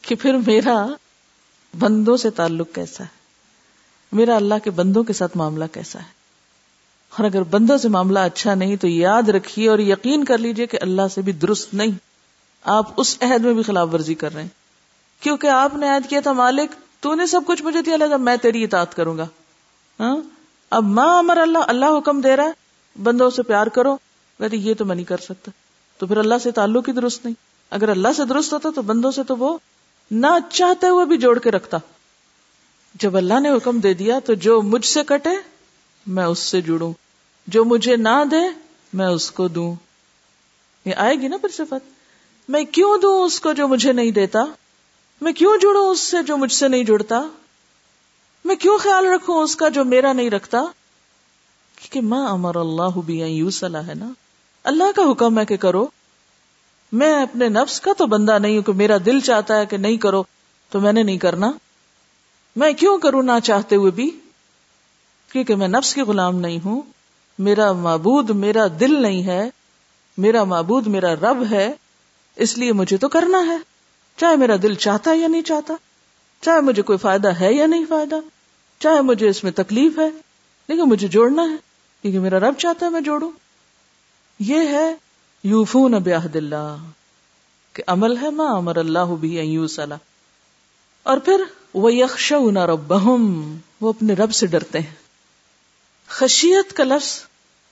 کہ پھر میرا بندوں سے تعلق کیسا ہے؟ میرا اللہ کے بندوں کے ساتھ معاملہ کیسا ہے؟ اور اگر بندوں سے معاملہ اچھا نہیں، تو یاد رکھیے اور یقین کر لیجیے کہ اللہ سے بھی درست نہیں۔ آپ اس عہد میں بھی خلاف ورزی کر رہے ہیں۔ کیونکہ آپ نے عہد کیا تھا مالک، تو نے سب کچھ مجھے دیا لگا میں تیری اطاعت کروں گا۔ ہاں؟ اب ماں امر اللہ اللہ حکم دے رہا ہے، بندوں سے پیار کرو۔ کہتے یہ تو میں نہیں کر سکتا۔ تو پھر اللہ سے تعلق ہی درست نہیں۔ اگر اللہ سے درست ہوتا تو بندوں سے تو وہ نہ چاہتے ہوئے بھی جوڑ کے رکھتا۔ جب اللہ نے حکم دے دیا تو جو مجھ سے کٹے، میں اس سے جڑوں۔ جو مجھے نہ دے، میں اس کو دوں۔ یہ آئے گی نا پھر صفت۔ میں کیوں دوں اس کو جو مجھے نہیں دیتا؟ میں کیوں جڑوں اس سے جو مجھ سے نہیں جڑتا؟ میں کیوں خیال رکھوں اس کا جو میرا نہیں رکھتا؟ کیونکہ ماں امر اللہ بھی یو صلاح ہے نا؟ اللہ کا حکم ہے کہ کرو۔ میں اپنے نفس کا تو بندہ نہیں ہوں کہ میرا دل چاہتا ہے کہ نہیں کرو، تو میں نے نہیں کرنا۔ میں کیوں کروں نہ چاہتے ہوئے بھی؟ کیونکہ میں نفس کی غلام نہیں ہوں۔ میرا معبود میرا دل نہیں ہے۔ میرا معبود میرا رب ہے۔ اس لیے مجھے تو کرنا ہے۔ چاہے میرا دل چاہتا ہے یا نہیں چاہتا۔ چاہے مجھے کوئی فائدہ ہے یا نہیں فائدہ، چاہے مجھے اس میں تکلیف ہے، لیکن مجھے جوڑنا ہے، کیونکہ میرا رب چاہتا ہے میں جوڑوں۔ یہ ہے یوفون بیاہد اللہ، کہ عمل ہے ماں امر اللہ بھی یو اور پھر وہ یکش رب وہ اپنے رب سے ڈرتے ہیں۔ خشیت کا لفظ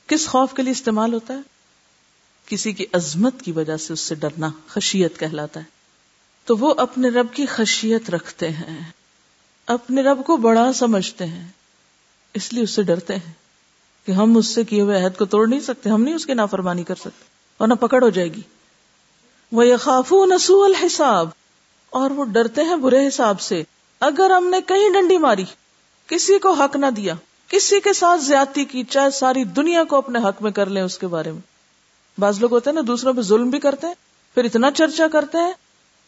کس خوف کے لیے استعمال ہوتا ہے؟ کسی کی عظمت کی وجہ سے اس سے ڈرنا، خشیت کہلاتا ہے۔ تو وہ اپنے رب کی خشیت رکھتے ہیں۔ اپنے رب کو بڑا سمجھتے ہیں۔ اس لیے اس سے ڈرتے ہیں کہ ہم اس سے کیے ہوئے عہد کو توڑ نہیں سکتے۔ ہم نہیں اس کی نافرمانی کر سکتے۔ اور نہ پکڑ ہو جائے گی۔ وہ یہ نسو الحساب۔ اور وہ ڈرتے ہیں برے حساب سے۔ اگر ہم نے کہیں ڈنڈی ماری، کسی کو حق نہ دیا، کسی کے ساتھ زیادتی کی، چاہے ساری دنیا کو اپنے حق میں کر لیں اس کے بارے میں۔ بعض لوگ ہوتے ہیں نا، دوسروں پہ ظلم بھی کرتے ہیں، پھر اتنا چرچا کرتے ہیں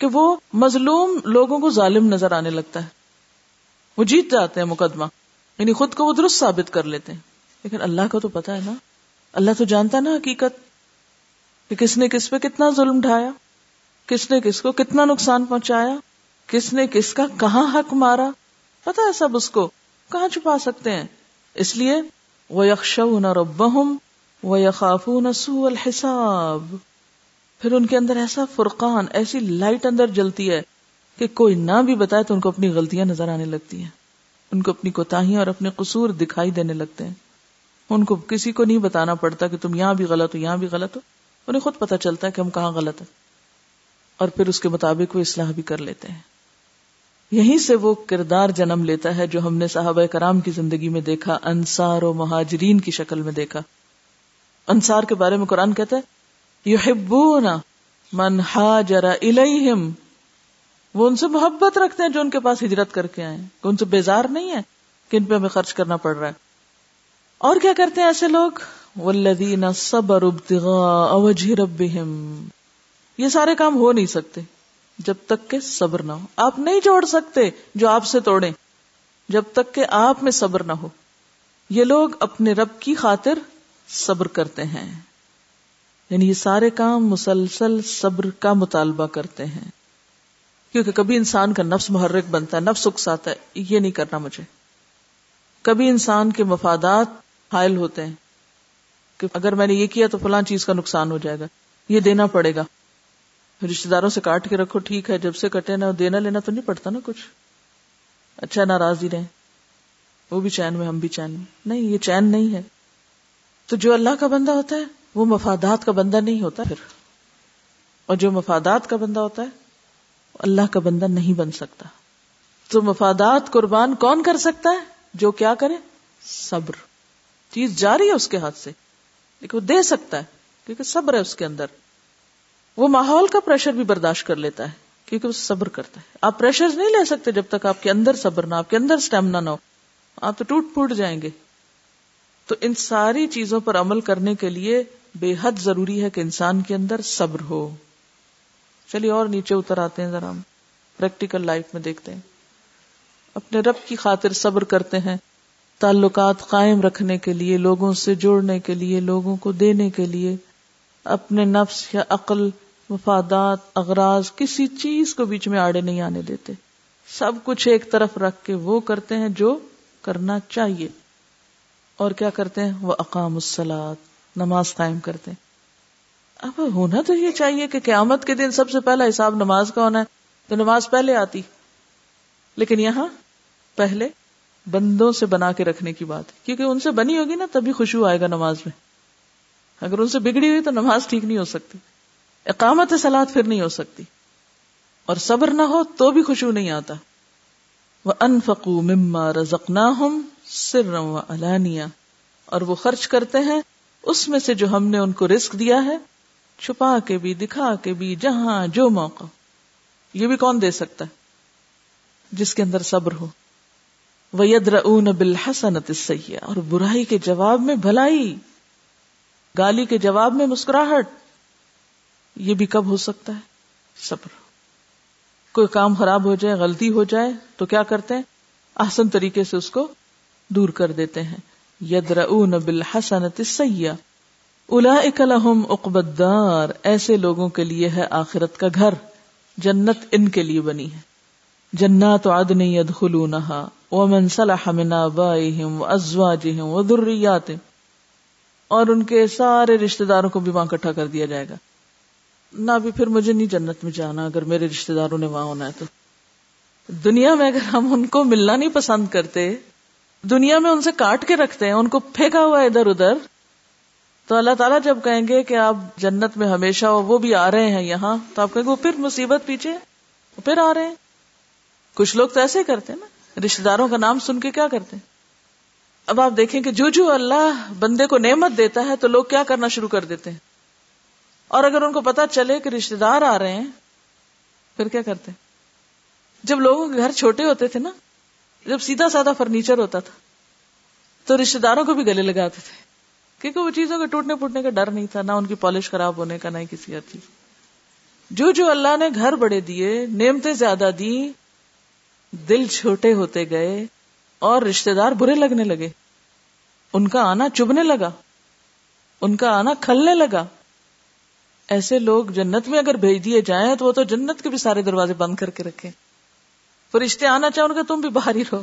کہ وہ مظلوم لوگوں کو ظالم نظر آنے لگتا ہے۔ وہ جیت جاتے ہیں مقدمہ۔ یعنی خود کو وہ درست ثابت کر لیتے ہیں۔ لیکن اللہ کو تو پتا ہے نا۔ اللہ تو جانتا نا حقیقت کہ کس نے کس پہ کتنا ظلم ڈھایا، کس نے کس کو کتنا نقصان پہنچایا، کس نے کس کا کہاں حق مارا۔ پتا ہے سب اس کو۔ کہاں چھپا سکتے ہیں؟ اس لیے وہ یکش نہ ربہم وہ یقاف سو الحساب۔ پھر ان کے اندر ایسا فرقان، ایسی لائٹ اندر جلتی ہے کہ کوئی نہ بھی بتائے تو ان کو اپنی غلطیاں نظر آنے لگتی ہیں۔ ان کو اپنی کوتاہیاں اور اپنے قصور دکھائی دینے لگتے ہیں۔ ان کو کسی کو نہیں بتانا پڑتا کہ تم یہاں بھی غلط ہو، یہاں بھی غلط ہو۔ انہیں خود پتا چلتا ہے کہ ہم کہاں غلط ہیں۔ اور پھر اس کے مطابق وہ اصلاح بھی کر لیتے ہیں۔ یہیں سے وہ کردار جنم لیتا ہے جو ہم نے صحابہ کرام کی زندگی میں دیکھا، انصار و مہاجرین کی شکل میں دیکھا۔ انصار کے بارے میں قرآن کہتا ہے یحبون من حاجر الیہم وہ ان سے محبت رکھتے ہیں جو ان کے پاس ہجرت کر کے آئے ان سے بیزار نہیں ہے کہ ان پہ ہمیں خرچ کرنا پڑ رہا ہے۔ اور کیا کرتے ہیں ایسے لوگ؟ والذین صبر ابتغاء وجہ ربہم یہ سارے کام ہو نہیں سکتے جب تک کہ صبر نہ ہو۔ آپ نہیں جوڑ سکتے جو آپ سے توڑے جب تک کہ آپ میں صبر نہ ہو۔ یہ لوگ اپنے رب کی خاطر صبر کرتے ہیں۔ یعنی یہ سارے کام مسلسل صبر کا مطالبہ کرتے ہیں۔ کیونکہ کبھی انسان کا نفس محرک بنتا ہے، نفس اکساتا ہے، یہ نہیں کرنا مجھے۔ کبھی انسان کے مفادات حائل ہوتے ہیں کہ اگر میں نے یہ کیا تو فلان چیز کا نقصان ہو جائے گا، یہ دینا پڑے گا۔ رشتے داروں سے کاٹ کے رکھو، ٹھیک ہے، جب سے کٹے نا، دینا لینا تو نہیں پڑتا نا کچھ۔ اچھا ناراض ہی رہے وہ بھی چین میں، ہم بھی چین میں۔ نہیں، یہ چین نہیں ہے۔ تو جو اللہ کا بندہ ہوتا ہے وہ مفادات کا بندہ نہیں ہوتا پھر۔ اور جو مفادات کا بندہ ہوتا ہے، اللہ کا بندہ نہیں بن سکتا۔ تو مفادات قربان کون کر سکتا ہے؟ جو کیا کرے؟ صبر۔ چیز جاری ہے اس کے ہاتھ سے، لیکن وہ دے سکتا ہے، کیونکہ صبر ہے اس کے اندر۔ وہ ماحول کا پریشر بھی برداشت کر لیتا ہے، کیونکہ وہ صبر کرتا ہے۔ آپ پریشر نہیں لے سکتے جب تک آپ کے اندر صبر نہ آپ کے اندر اسٹیمنا نہ ہو۔ آپ تو ٹوٹ پھوٹ جائیں گے۔ تو ان ساری چیزوں پر عمل کرنے کے لیے بے حد ضروری ہے کہ انسان کے اندر صبر ہو۔ چلیے اور نیچے اتر آتے ہیں، ذرا ہم پریکٹیکل لائف میں دیکھتے ہیں۔ اپنے رب کی خاطر صبر کرتے ہیں۔ تعلقات قائم رکھنے کے لیے، لوگوں سے جوڑنے کے لیے، لوگوں کو دینے کے لیے۔ اپنے نفس یا عقل، مفادات، اغراض، کسی چیز کو بیچ میں آڑے نہیں آنے دیتے۔ سب کچھ ایک طرف رکھ کے وہ کرتے ہیں جو کرنا چاہیے۔ اور کیا کرتے ہیں؟ وہ اقام السلاد نماز قائم کرتے۔ اب ہونا تو یہ چاہیے کہ قیامت کے دن سب سے پہلا حساب نماز کا ہونا ہے، تو نماز پہلے آتی۔ لیکن یہاں پہلے بندوں سے بنا کے رکھنے کی بات کیونکہ ان سے بنی ہوگی نا، تبھی خوشبو آئے گا نماز میں۔ اگر ان سے بگڑی ہوئی تو نماز ٹھیک نہیں ہو سکتی۔ اقامت سلاد پھر نہیں ہو سکتی۔ اور صبر نہ ہو تو بھی خوشبو نہیں آتا۔ وہ انفقو مما رزقنا ہم سر الانیا اور وہ خرچ کرتے ہیں اس میں سے جو ہم نے ان کو رسک دیا ہے، چھپا کے بھی، دکھا کے بھی، جہاں جو موقع۔ یہ بھی کون دے سکتا ہے؟ جس کے اندر صبر ہو۔ وہ بالحسنت سیاح اور برائی کے جواب میں بھلائی۔ گالی کے جواب میں مسکراہٹ۔ یہ بھی کب ہو سکتا ہے؟ صبر۔ کوئی کام خراب ہو جائے، غلطی ہو جائے، تو کیا کرتے ہیں؟ آسن طریقے سے اس کو دور کر دیتے ہیں۔ ید بالحسنت سیاح الا اکلحم اقبدار ایسے لوگوں کے لیے ہے آخرت کا گھر، جنت ان کے لیے بنی ہے۔ جنات عدن يدخلونها ومن صلح من آبائهم وازواجهم وذرياتهم اور ان کے سارے رشتہ داروں کو بھی وہاں اکٹھا کر دیا جائے گا۔ نہ بھی پھر مجھے نہیں جنت میں جانا اگر میرے رشتہ داروں نے وہاں ہونا ہے تو۔ دنیا میں اگر ہم ان کو ملنا نہیں پسند کرتے دنیا میں ان سے کاٹ کے رکھتے ہیں، ان کو پھینکا ہوا ادھر ادھر۔ تو اللہ تعالیٰ جب کہیں گے کہ آپ جنت میں ہمیشہ ہو، وہ بھی آ رہے ہیں یہاں، تو آپ کہیں گے وہ پھر مصیبت پیچھے، وہ پھر آ رہے ہیں۔ کچھ لوگ تو ایسے کرتے ہیں نا رشتے داروں کا نام سن کے کیا کرتے ہیں؟ اب آپ دیکھیں کہ جو جو اللہ بندے کو نعمت دیتا ہے تو لوگ کیا کرنا شروع کر دیتے ہیں۔ اور اگر ان کو پتا چلے کہ رشتے دار آ رہے ہیں، پھر کیا کرتے ہیں؟ جب لوگوں کے گھر چھوٹے ہوتے تھے نا جب سیدھا سادہ فرنیچر ہوتا تھا، تو رشتے داروں کو بھی گلے لگاتے تھے، کیونکہ وہ چیزوں کے ٹوٹنے پھوٹنے کا ڈر نہیں تھا، نہ ان کی پالش خراب ہونے کا، نہ کسی اور چیز جو جو اللہ نے گھر بڑے دیے، نعمتیں زیادہ دی دل چھوٹے ہوتے گئے اور رشتے دار برے لگنے لگے۔ ان کا آنا چبنے لگا، ان کا آنا کھلنے لگا۔ ایسے لوگ جنت میں اگر بھیج دیے جائیں تو وہ تو جنت کے بھی سارے دروازے بند کر کے رکھے فرشتے آنا چاہو گے تم بھی باہر ہی رہو۔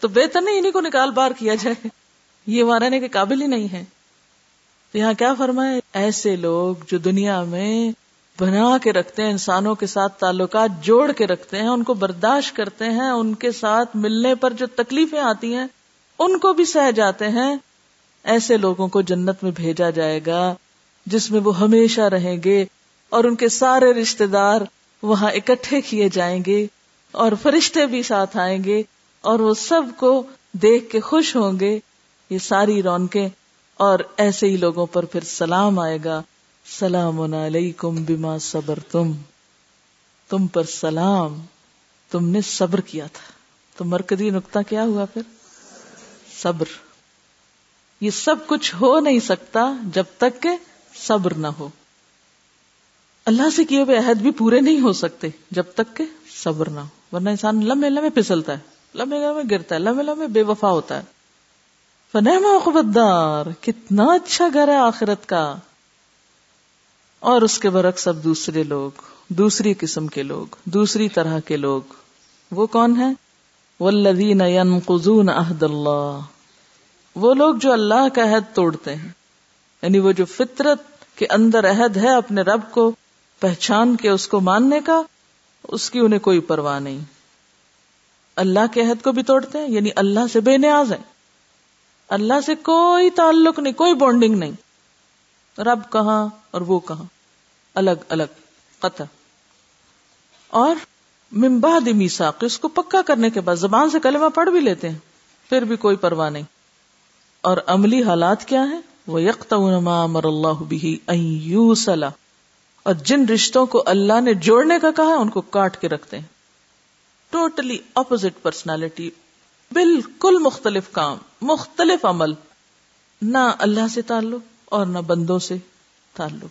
تو بہتر نہیں انہیں کو نکال بار کیا جائے۔ یہ وہاں رہنے کے قابل ہی نہیں ہے تو یہاں کیا فرمائے؟ ایسے لوگ جو دنیا میں بنا کے رکھتے ہیں، انسانوں کے ساتھ تعلقات جوڑ کے رکھتے ہیں، ان کو برداشت کرتے ہیں، ان کے ساتھ ملنے پر جو تکلیفیں آتی ہیں، ان کو بھی سہ جاتے ہیں۔ ایسے لوگوں کو جنت میں بھیجا جائے گا، جس میں وہ ہمیشہ رہیں گے اور ان کے سارے رشتے دار وہاں اکٹھے کیے جائیں گے۔ اور فرشتے بھی ساتھ آئیں گے اور وہ سب کو دیکھ کے خوش ہوں گے۔ یہ ساری رونقیں اور ایسے ہی لوگوں پر پھر سلام آئے گا۔ سلام علیکم بما صبر تم تم پر سلام۔ تم نے صبر کیا تھا۔ تو مرکزی نقطہ کیا ہوا پھر؟ صبر۔ یہ سب کچھ ہو نہیں سکتا جب تک کہ صبر نہ ہو۔ اللہ سے کیے ہوئے عہد بھی پورے نہیں ہو سکتے جب تک کہ صبر نہ ہو۔ ورنہ انسان لمبے لمبے پھسلتا ہے لمبے لمبے گرتا ہے لمبے لمبے بے وفا ہوتا ہے۔ فنحما خبردار کتنا اچھا گھر ہے آخرت کا۔ اور اس کے برعکس اب دوسرے لوگ، دوسری قسم کے لوگ، دوسری طرح کے لوگ۔ وہ کون ہے والذین ينقضون عہد اللہ۔ وہ لوگ جو اللہ کا عہد توڑتے ہیں۔ یعنی وہ جو فطرت کے اندر عہد ہے اپنے رب کو، پہچان کے اس کو ماننے کا اس کی انہیں کوئی پرواہ نہیں۔ اللہ کے عہد کو بھی توڑتے ہیں یعنی اللہ سے بے نیاز ہیں۔ اللہ سے کوئی تعلق نہیں، کوئی بونڈنگ نہیں۔ رب کہاں اور وہ کہاں۔ الگ الگ، قطع۔ اور ممباد میساق اس کو پکا کرنے کے بعد زبان سے کلمہ پڑھ بھی لیتے ہیں، پھر بھی کوئی پرواہ نہیں۔ اور عملی حالات کیا ہے وہ یکتا امر اللہ بھی اور جن رشتوں کو اللہ نے جوڑنے کا کہا ان کو کاٹ کے رکھتے ہیں۔ ٹوٹلی اپوزٹ پرسنالٹی بالکل مختلف کام، مختلف عمل۔ نہ اللہ سے تعلق اور نہ بندوں سے تعلق۔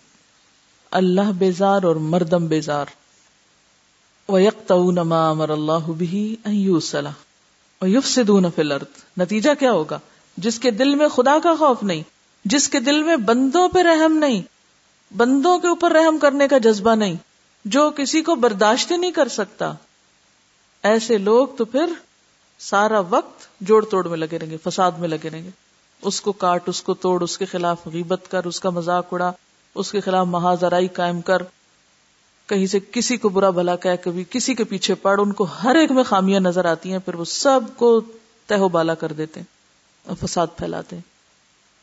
اللہ بیزار اور مردم بیزار۔ امر اللہ بھی نتیجہ کیا ہوگا؟ جس کے دل میں خدا کا خوف نہیں، جس کے دل میں بندوں پہ رحم نہیں بندوں کے اوپر رحم کرنے کا جذبہ نہیں، جو کسی کو برداشت نہیں کر سکتا۔ ایسے لوگ تو پھر سارا وقت جوڑ توڑ میں لگے رہیں گے، فساد میں لگے رہیں گے۔ اس کو کاٹ، اس کو توڑ، اس کے خلاف غیبت کر، اس کا مذاق اڑا، اس کے خلاف محاذرائی قائم کر۔ کہیں سے کسی کو برا بھلا کہ کبھی کسی کے پیچھے پڑ، ان کو ہر ایک میں خامیاں نظر آتی ہیں، پھر وہ سب کو تہو بالا کر دیتے اور فساد پھیلاتے ہیں۔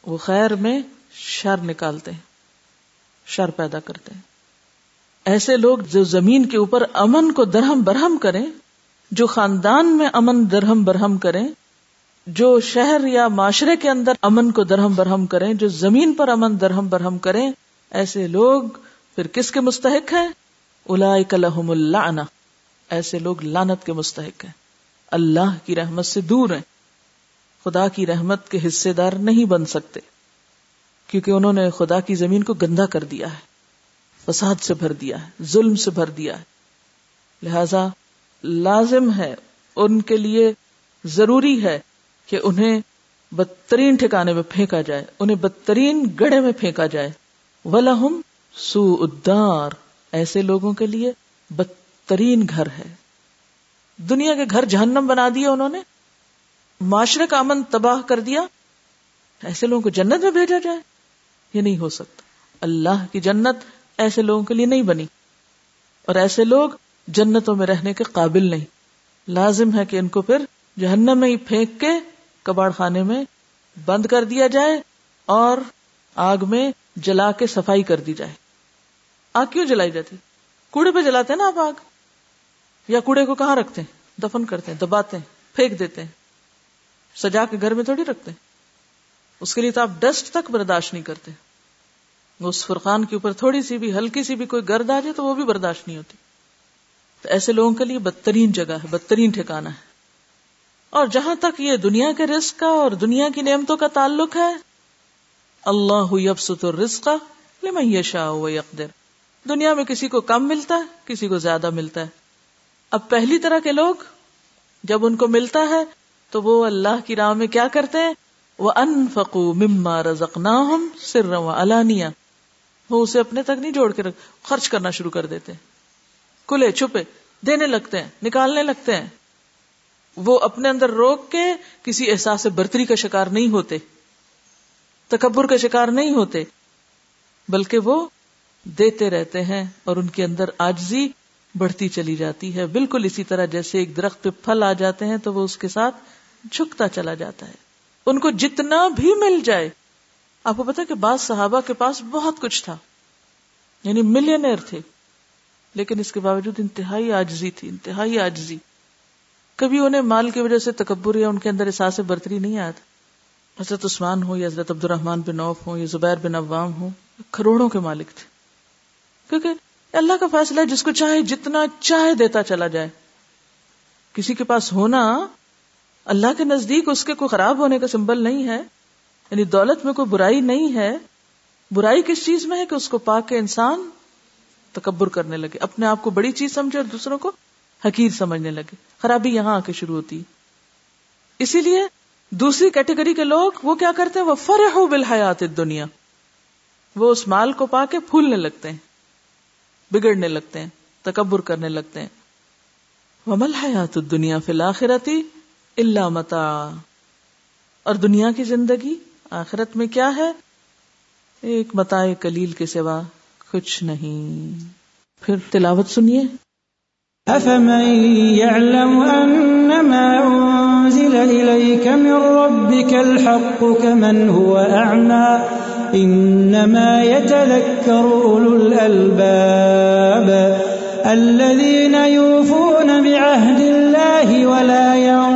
وہ خیر میں شر نکالتے ہیں۔ شر پیدا کرتے ہیں۔ ایسے لوگ جو زمین کے اوپر امن کو درہم برہم کریں، جو خاندان میں امن درہم برہم کریں، جو شہر یا معاشرے کے اندر امن کو درہم برہم کریں، جو زمین پر امن درہم برہم کریں، ایسے لوگ پھر کس کے مستحق ہیں؟ الحم اللہ ایسے لوگ لانت کے مستحق ہیں۔ اللہ کی رحمت سے دور ہیں۔ خدا کی رحمت کے حصے دار نہیں بن سکتے۔ کیونکہ انہوں نے خدا کی زمین کو گندا کر دیا ہے، فساد سے بھر دیا ہے، ظلم سے بھر دیا ہے۔ لہذا لازم ہے ان کے لیے ضروری ہے کہ انہیں بدترین ٹھکانے میں پھینکا جائے، انہیں بدترین گڑھے میں پھینکا جائے۔ ولہم سو ادار ایسے لوگوں کے لیے بدترین گھر ہے۔ دنیا کے گھر جہنم بنا دیا انہوں نے، معاشرے کا امن تباہ کر دیا، ایسے لوگوں کو جنت میں بھیجا جائے۔ یہ نہیں ہو سکتا۔ اللہ کی جنت ایسے لوگوں کے لیے نہیں بنی۔ اور ایسے لوگ جنتوں میں رہنے کے قابل نہیں۔ لازم ہے کہ ان کو پھر جہنم میں ہی پھینک کے کباڑ خانے میں بند کر دیا جائے اور آگ میں جلا کے صفائی کر دی جائے۔ آگ کیوں جلائی جاتی؟ کوڑے پہ جلاتے ہیں نا آپ آگ؟ یا کوڑے کو کہاں رکھتے ہیں؟ دفن کرتے ہیں، دباتے ہیں، پھینک دیتے ہیں۔ سجا کے گھر میں تھوڑی رکھتے ہیں۔ اس کے لیے تو آپ ڈسٹ تک برداشت نہیں کرتے۔ اس فرقان کے اوپر تھوڑی سی بھی، ہلکی سی بھی کوئی گرد آ جائے تو وہ بھی برداشت نہیں ہوتی۔ تو ایسے لوگوں کے لیے بدترین جگہ ہے، بدترین ٹھکانا ہے۔ اور جہاں تک یہ دنیا کے رزق کا اور دنیا کی نعمتوں کا تعلق ہے، اللہ یبسط الرزق لمن یشاء و یقدر۔ دنیا میں کسی کو کم ملتا ہے، کسی کو زیادہ ملتا ہے۔ اب پہلی طرح کے لوگ جب ان کو ملتا ہے، تو وہ اللہ کی راہ میں کیا کرتے ہیں؟ وہ ان فکو مما رزق نہ سر الانیا وہ اسے اپنے تک نہیں جوڑ کے رکھ خرچ کرنا شروع کر دیتے ہیں۔ کھلے، چھپے، دینے لگتے ہیں، نکالنے لگتے ہیں۔ وہ اپنے اندر روک کے کسی احساس برتری کا شکار نہیں ہوتے، تکبر کا شکار نہیں ہوتے، بلکہ وہ دیتے رہتے ہیں اور ان کے اندر آجزی بڑھتی چلی جاتی ہے۔ بالکل اسی طرح جیسے ایک درخت پہ پھل آ جاتے ہیں تو وہ اس کے ساتھ جھکتا چلا جاتا ہے۔ ان کو جتنا بھی مل جائے۔ آپ کو پتا کہ بعض صحابہ کے پاس بہت کچھ تھا یعنی ملینئر تھے، لیکن اس کے باوجود انتہائی آجزی تھی، انتہائی آجزی کبھی انہیں مال کی وجہ سے تکبر یا ان کے اندر احساس برتری نہیں آیا تھا۔ حضرت عثمان ہو یا حضرت عبد الرحمان بن نوف ہو یا زبیر بن عوام ہو کروڑوں کے مالک تھے۔ کیونکہ اللہ کا فیصلہ ہے جس کو چاہے، جتنا چاہے دیتا چلا جائے۔ کسی کے پاس ہونا اللہ کے نزدیک اس کے کوئی خراب ہونے کا سمبل نہیں ہے یعنی دولت میں کوئی برائی نہیں ہے، برائی کس چیز میں ہے کہ اس کو پا کے انسان تکبر کرنے لگے، اپنے آپ کو بڑی چیز سمجھے اور دوسروں کو حقیر سمجھنے لگے۔ خرابی یہاں آ کے شروع ہوتی۔ اسی لیے دوسری کیٹیگری کے لوگ وہ کیا کرتے ہیں؟ وہ فرح بالحیات دنیا وہ اس مال کو پا کے پھولنے لگتے ہیں، بگڑنے لگتے ہیں، تکبر کرنے لگتے ہیں۔ ومل حیات دنیا فی الآخرتی اللہ متا۔ اور دنیا کی زندگی آخرت میں کیا ہے؟ ایک متا کلیل کے سوا کچھ نہیں۔ پھر تلاوت سنیے۔ أفمن يعلم أنما أنزل إليك من ربك الحق كمن هو أعمى، إنما يتذكر أولو الألباب الذين يوفون بعهد الله ولا ينقضون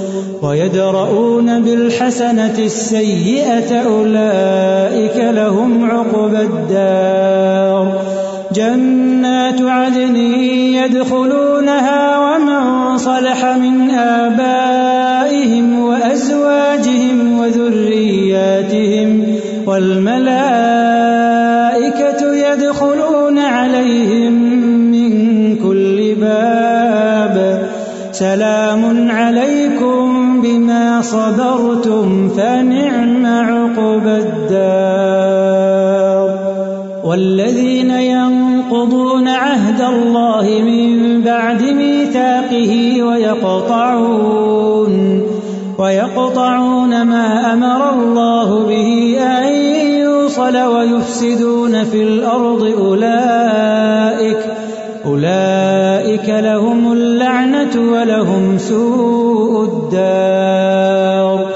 ويدرؤون بالحسنة السيئة أولئك لهم عقبى الدار. جنات عدن يدخلونها ومن صلح من آبائهم وأزواجهم وذرياتهم والملائكة صبرتم فنعم عقب الدار. والذين ينقضون عهد الله من بعد ميثاقه ويقطعون ويقطعون ما أمر الله به أن يوصل ويفسدون في الأرض أولئك أولئك لهم اللعنة ولهم سوء الدار.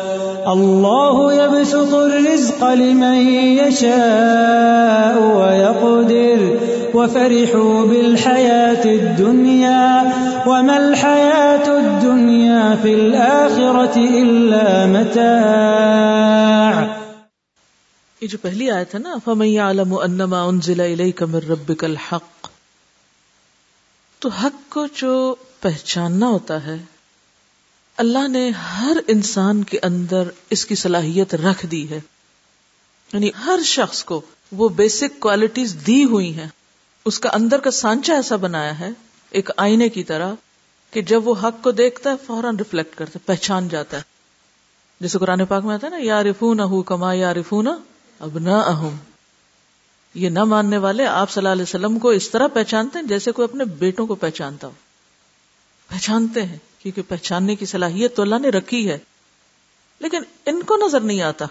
الله يبسط الرزق لمن يشاء ويقدر. وفرحوا بالحياة الدنيا. وما الحياة الدنيا في الآخرة إلا متاع. یہ جو پہلی آیت ہے نا، فَمَن يَعْلَمُ أَنَّمَا أُنزِلَ إِلَيْكَ مِن رَبِّكَ الْحَقِّ تو حق کو جو پہچاننا ہوتا ہے، اللہ نے ہر انسان کے اندر اس کی صلاحیت رکھ دی ہے۔ یعنی ہر شخص کو وہ بیسک کوالٹیز دی ہوئی ہیں۔ اس کا اندر کا سانچا ایسا بنایا ہے، ایک آئینے کی طرح، کہ جب وہ حق کو دیکھتا ہے، فوراً ریفلیکٹ کرتا ہے، پہچان جاتا ہے۔ جیسے قرآن پاک میں آتا ہے نا یا رفون کما یا رفون اب نہ اہم یہ نہ ماننے والے آپ صلی اللہ علیہ وسلم کو اس طرح پہچانتے ہیں جیسے کوئی اپنے بیٹوں کو پہچانتا ہو۔ پہچانتے ہیں، کیونکہ پہچاننے کی صلاحیت تو اللہ نے رکھی ہے۔ لیکن ان کو نظر نہیں آتا۔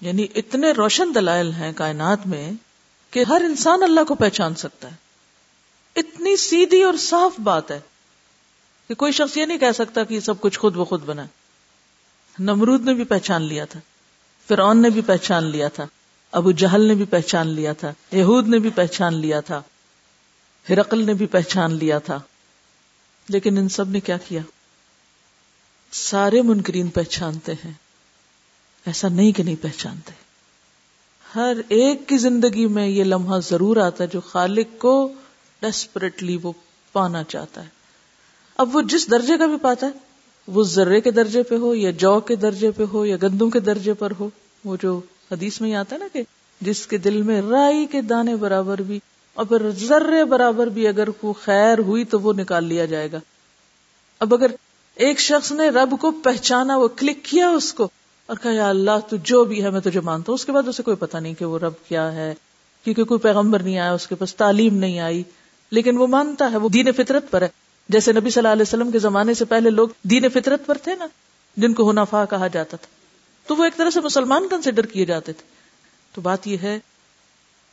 یعنی اتنے روشن دلائل ہیں کائنات میں کہ ہر انسان اللہ کو پہچان سکتا ہے۔ اتنی سیدھی اور صاف بات ہے کہ کوئی شخص یہ نہیں کہہ سکتا کہ یہ سب کچھ خود بخود بنا نمرود نے بھی پہچان لیا تھا، فرعون نے بھی پہچان لیا تھا۔ ابو جہل نے بھی پہچان لیا تھا، یہود نے بھی پہچان لیا تھا، ہرقل نے بھی پہچان لیا تھا۔ لیکن ان سب نے کیا کیا؟ سارے منکرین پہچانتے ہیں۔ ایسا نہیں کہ نہیں پہچانتے۔ ہر ایک کی زندگی میں یہ لمحہ ضرور آتا ہے جو خالق کو ڈیسپریٹلی وہ پانا چاہتا ہے۔ اب وہ جس درجے کا بھی پاتا ہے، وہ ذرے کے درجے پہ ہو یا جو کے درجے پہ ہو یا گندم کے درجے پر ہو، وہ جو حدیث میں ہی آتا ہے نا کہ جس کے دل میں رائی کے دانے برابر بھی اور پھر ذرے برابر بھی اگر کو خیر ہوئی تو وہ نکال لیا جائے گا۔ اب اگر ایک شخص نے رب کو پہچانا، وہ کلک کیا اس کو اور کہا، یا اللہ، تو جو بھی ہے، میں تجھے مانتا ہوں۔ اس کے بعد اسے کوئی پتا نہیں کہ وہ رب کیا ہے، کیونکہ کوئی پیغمبر نہیں آیا، اس کے پاس تعلیم نہیں آئی۔ لیکن وہ مانتا ہے، وہ دین فطرت پر ہے۔ جیسے نبی صلی اللہ علیہ وسلم کے زمانے سے پہلے لوگ دین فطرت پر تھے نا، جن کو ہنافا کہا جاتا تھا۔ تو وہ ایک طرح سے مسلمان کنسیڈر کیے جاتے تھے۔ تو بات یہ ہے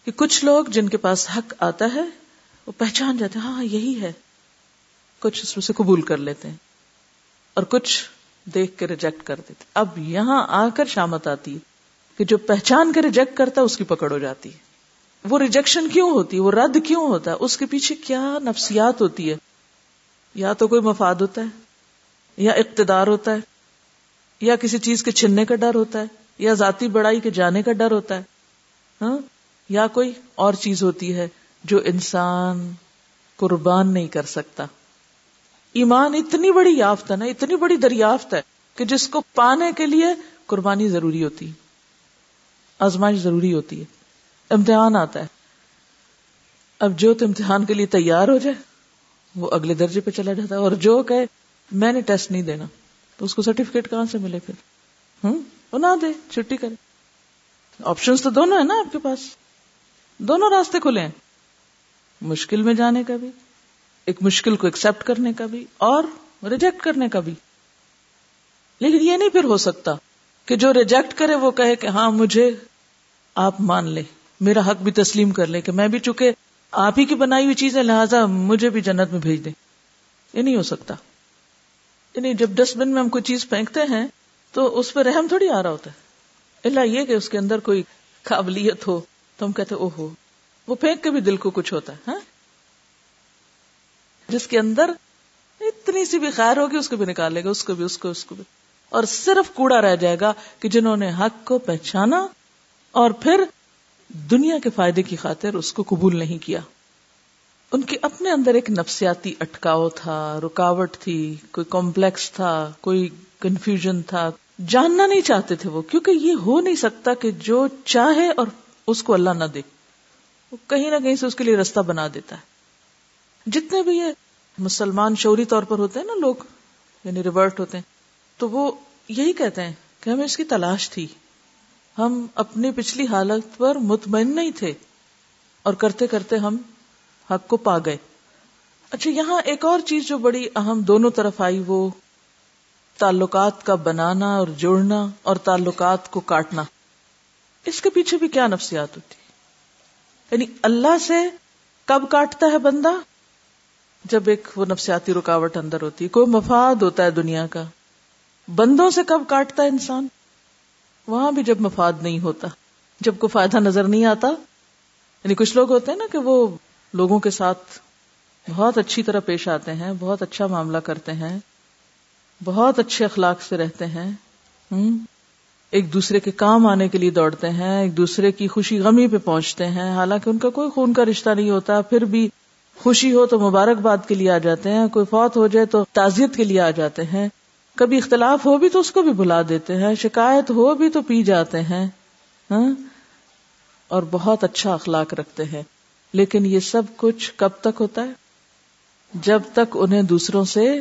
کہ کچھ لوگ جن کے پاس حق آتا ہے، وہ پہچان جاتے ہیں ہاں, ہاں، یہی ہے۔ کچھ اس میں سے قبول کر لیتے ہیں اور کچھ دیکھ کے ریجیکٹ کر دیتے اب یہاں آ کر شامت آتی ہے کہ جو پہچان کے ریجیکٹ کرتا ہے، اس کی پکڑ ہو جاتی ہے۔ وہ ریجیکشن کیوں ہوتی ہے؟ وہ رد کیوں ہوتا ہے؟ اس کے پیچھے کیا نفسیات ہوتی ہے؟ یا تو کوئی مفاد ہوتا ہے، یا اقتدار ہوتا ہے۔ یا کسی چیز کے چھننے کا ڈر ہوتا ہے، یا ذاتی بڑائی کے جانے کا ڈر ہوتا ہے ہاں؟ یا کوئی اور چیز ہوتی ہے جو انسان قربان نہیں کر سکتا۔ ایمان اتنی بڑی یافت ہے نا، اتنی بڑی دریافت ہے کہ جس کو پانے کے لیے قربانی ضروری ہوتی ہے۔ آزمائش ضروری ہوتی ہے۔ امتحان آتا ہے۔ اب جو تو امتحان کے لیے تیار ہو جائے، وہ اگلے درجے پہ چلا جاتا ہے اور جو کہ میں نے ٹیسٹ نہیں دینا۔ تو اس کو سرٹیفکیٹ کہاں سے ملے پھر؟ ہوں؟ وہ نہ دے، چھٹی کرے۔ آپشن تو دونوں ہیں نا آپ کے پاس۔ دونوں راستے کھلے ہیں۔ مشکل میں جانے کا بھی، ایک مشکل کو ایکسپٹ کرنے کا بھی اور ریجیکٹ کرنے کا بھی۔ لیکن یہ نہیں پھر ہو سکتا کہ جو ریجیکٹ کرے وہ کہے کہ ہاں مجھے آپ مان لے میرا حق بھی تسلیم کر لے کہ میں بھی چکے آپ ہی کی بنائی ہوئی چیز ہے لہٰذا مجھے بھی جنت میں بھیج دیں۔ یہ نہیں ہو سکتا۔ یعنی جب ڈسٹ بن میں ہم کوئی چیز پھینکتے ہیں تو اس پہ رحم تھوڑی آ رہا ہوتا ہے۔ اللہ یہ کہ اس کے اندر کوئی قابلیت ہو تو ہم کہتے او ہو وہ پھینک کے بھی دل کو کچھ ہوتا ہے ہاں؟ جس کے اندر اتنی سی بھی خیر ہوگی اس کو بھی نکالے گا، اس کو بھی، اس کو اس کو بھی۔ اور صرف کوڑا رہ جائے گا کہ جنہوں نے حق کو پہچانا اور پھر دنیا کے فائدے کی خاطر اس کو قبول نہیں کیا۔ ان کے اپنے اندر ایک نفسیاتی اٹکاؤ تھا، رکاوٹ تھی، کوئی کمپلیکس تھا، کوئی کنفیوژن تھا۔ جاننا نہیں چاہتے تھے وہ، کیونکہ یہ ہو نہیں سکتا کہ جو چاہے اور اس کو اللہ نہ دے۔ وہ کہیں نہ کہیں سے اس کے لیے رستہ بنا دیتا ہے۔ جتنے بھی یہ مسلمان شوری طور پر ہوتے ہیں نا لوگ یعنی ریورٹ ہوتے ہیں، تو وہ یہی کہتے ہیں کہ ہمیں اس کی تلاش تھی۔ ہم اپنی پچھلی حالت پر مطمئن نہیں تھے اور کرتے کرتے ہم حق کو پا گئے۔ اچھا یہاں ایک اور چیز جو بڑی اہم دونوں طرف آئی، وہ تعلقات کا بنانا اور جوڑنا اور تعلقات کو کاٹنا۔ اس کے پیچھے بھی کیا نفسیات ہوتی؟ یعنی اللہ سے کب کاٹتا ہے بندہ؟ جب ایک وہ نفسیاتی رکاوٹ اندر ہوتی ہے کوئی مفاد ہوتا ہے دنیا کا۔ بندوں سے کب کاٹتا ہے انسان؟ وہاں بھی جب مفاد نہیں ہوتا، جب کوئی فائدہ نظر نہیں آتا یعنی کچھ لوگ ہوتے ہیں نا کہ وہ لوگوں کے ساتھ بہت اچھی طرح پیش آتے ہیں، بہت اچھا معاملہ کرتے ہیں، بہت اچھے اخلاق سے رہتے ہیں ایک دوسرے کے کام آنے کے لیے دوڑتے ہیں، ایک دوسرے کی خوشی غمی پہ پہنچتے ہیں، حالانکہ ان کا کوئی خون کا رشتہ نہیں ہوتا، پھر بھی خوشی ہو تو مبارکباد کے لیے آ جاتے ہیں، کوئی فوت ہو جائے تو تعزیت کے لیے آ جاتے ہیں۔ کبھی اختلاف ہو بھی تو اس کو بھی بلا دیتے ہیں، شکایت ہو بھی تو پی جاتے ہیں ہاں اور بہت اچھا اخلاق رکھتے ہیں۔ لیکن یہ سب کچھ کب تک ہوتا ہے؟ جب تک انہیں دوسروں سے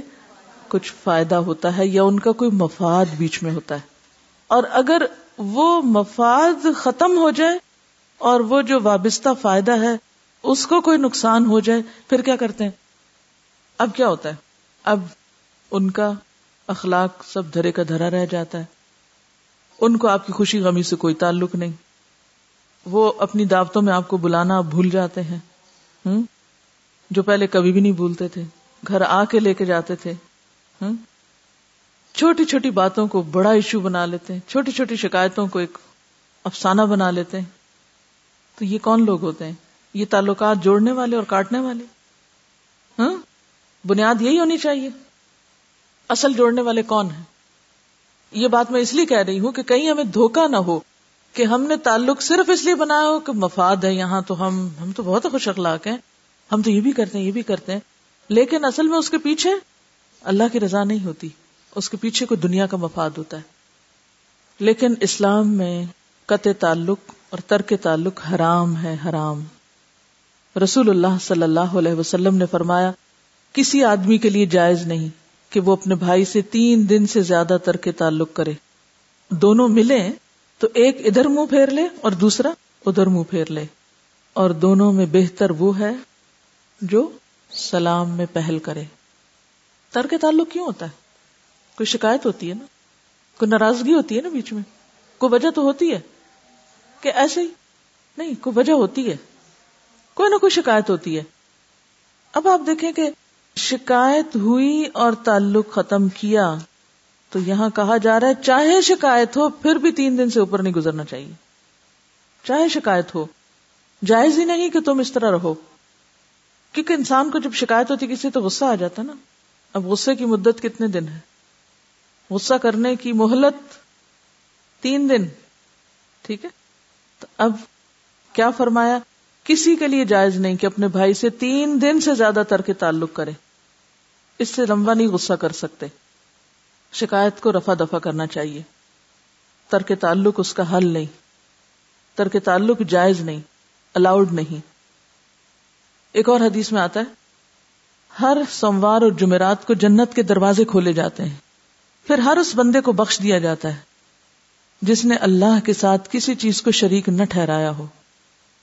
کچھ فائدہ ہوتا ہے یا ان کا کوئی مفاد بیچ میں ہوتا ہے۔ اور اگر وہ مفاد ختم ہو جائے اور وہ جو وابستہ فائدہ ہے، اس کو کوئی نقصان ہو جائے، پھر کیا کرتے ہیں؟ اب کیا ہوتا ہے؟ اب ان کا اخلاق سب دھرے کا دھرا رہ جاتا ہے۔ ان کو آپ کی خوشی غمی سے کوئی تعلق نہیں۔ وہ اپنی دعوتوں میں آپ کو بلانا آپ بھول جاتے ہیں۔ ہوں جو پہلے کبھی بھی نہیں بھولتے تھے۔ گھر آ کے لے کے جاتے تھے۔ ہوں چھوٹی چھوٹی باتوں کو بڑا ایشو بنا لیتے ہیں۔ چھوٹی چھوٹی شکایتوں کو ایک افسانہ بنا لیتے ہیں۔ تو یہ کون لوگ ہوتے ہیں؟ یہ تعلقات جوڑنے والے اور کاٹنے والے؟ ہاں بنیاد یہی ہونی چاہیے۔ اصل جوڑنے والے کون ہیں؟ یہ بات میں اس لیے کہہ رہی ہوں کہ کہیں ہمیں دھوکا نہ ہو۔ کہ ہم نے تعلق صرف اس لیے بنایا ہو کہ مفاد ہے یہاں تو ہم ہم تو بہت خوش اخلاق ہیں۔ ہم تو یہ بھی کرتے ہیں، یہ بھی کرتے ہیں۔ لیکن اصل میں اس کے پیچھے اللہ کی رضا نہیں ہوتی۔ اس کے پیچھے کوئی دنیا کا مفاد ہوتا ہے۔ لیکن اسلام میں قطع تعلق اور ترک تعلق حرام ہے، حرام۔ رسول اللہ صلی اللہ علیہ وسلم نے فرمایا، کسی آدمی کے لیے جائز نہیں کہ وہ اپنے بھائی سے تین دن سے زیادہ ترک تعلق کرے۔ دونوں ملے تو ایک ادھر منہ پھیر لے اور دوسرا ادھر منہ پھیر لے۔ اور دونوں میں بہتر وہ ہے جو سلام میں پہل کرے۔ ترک تعلق کیوں ہوتا ہے؟ کوئی شکایت ہوتی ہے نا؟ کوئی ناراضگی ہوتی ہے نا بیچ میں؟ کوئی وجہ تو ہوتی ہے کہ ایسے ہی؟ نہیں، کوئی وجہ ہوتی ہے۔ کوئی نہ کوئی شکایت ہوتی ہے۔ اب آپ دیکھیں کہ شکایت ہوئی اور تعلق ختم کیا۔ تو یہاں کہا جا رہا ہے، چاہے شکایت ہو، پھر بھی تین دن سے اوپر نہیں گزرنا چاہیے۔ چاہے شکایت ہو، جائز ہی نہیں کہ تم اس طرح رہو۔ کیونکہ انسان کو جب شکایت ہوتی کسی تو غصہ آ جاتا نا۔ اب غصے کی مدت کتنے دن ہے؟ غصہ کرنے کی مہلت تین دن، ٹھیک ہے؟ تو اب کیا فرمایا؟ کسی کے لیے جائز نہیں کہ اپنے بھائی سے تین دن سے زیادہ تر کے تعلق کرے۔ اس سے لمبا نہیں غصہ کر سکتے۔ شکایت کو رفا دفا کرنا چاہیے۔ ترک تعلق اس کا حل نہیں۔ ترک تعلق جائز نہیں۔ الاؤڈ نہیں۔ ایک اور حدیث میں آتا ہے۔ ہر سوموار اور جمعرات کو جنت کے دروازے کھولے جاتے ہیں۔ پھر ہر اس بندے کو بخش دیا جاتا ہے۔ جس نے اللہ کے ساتھ کسی چیز کو شریک نہ ٹھہرایا ہو۔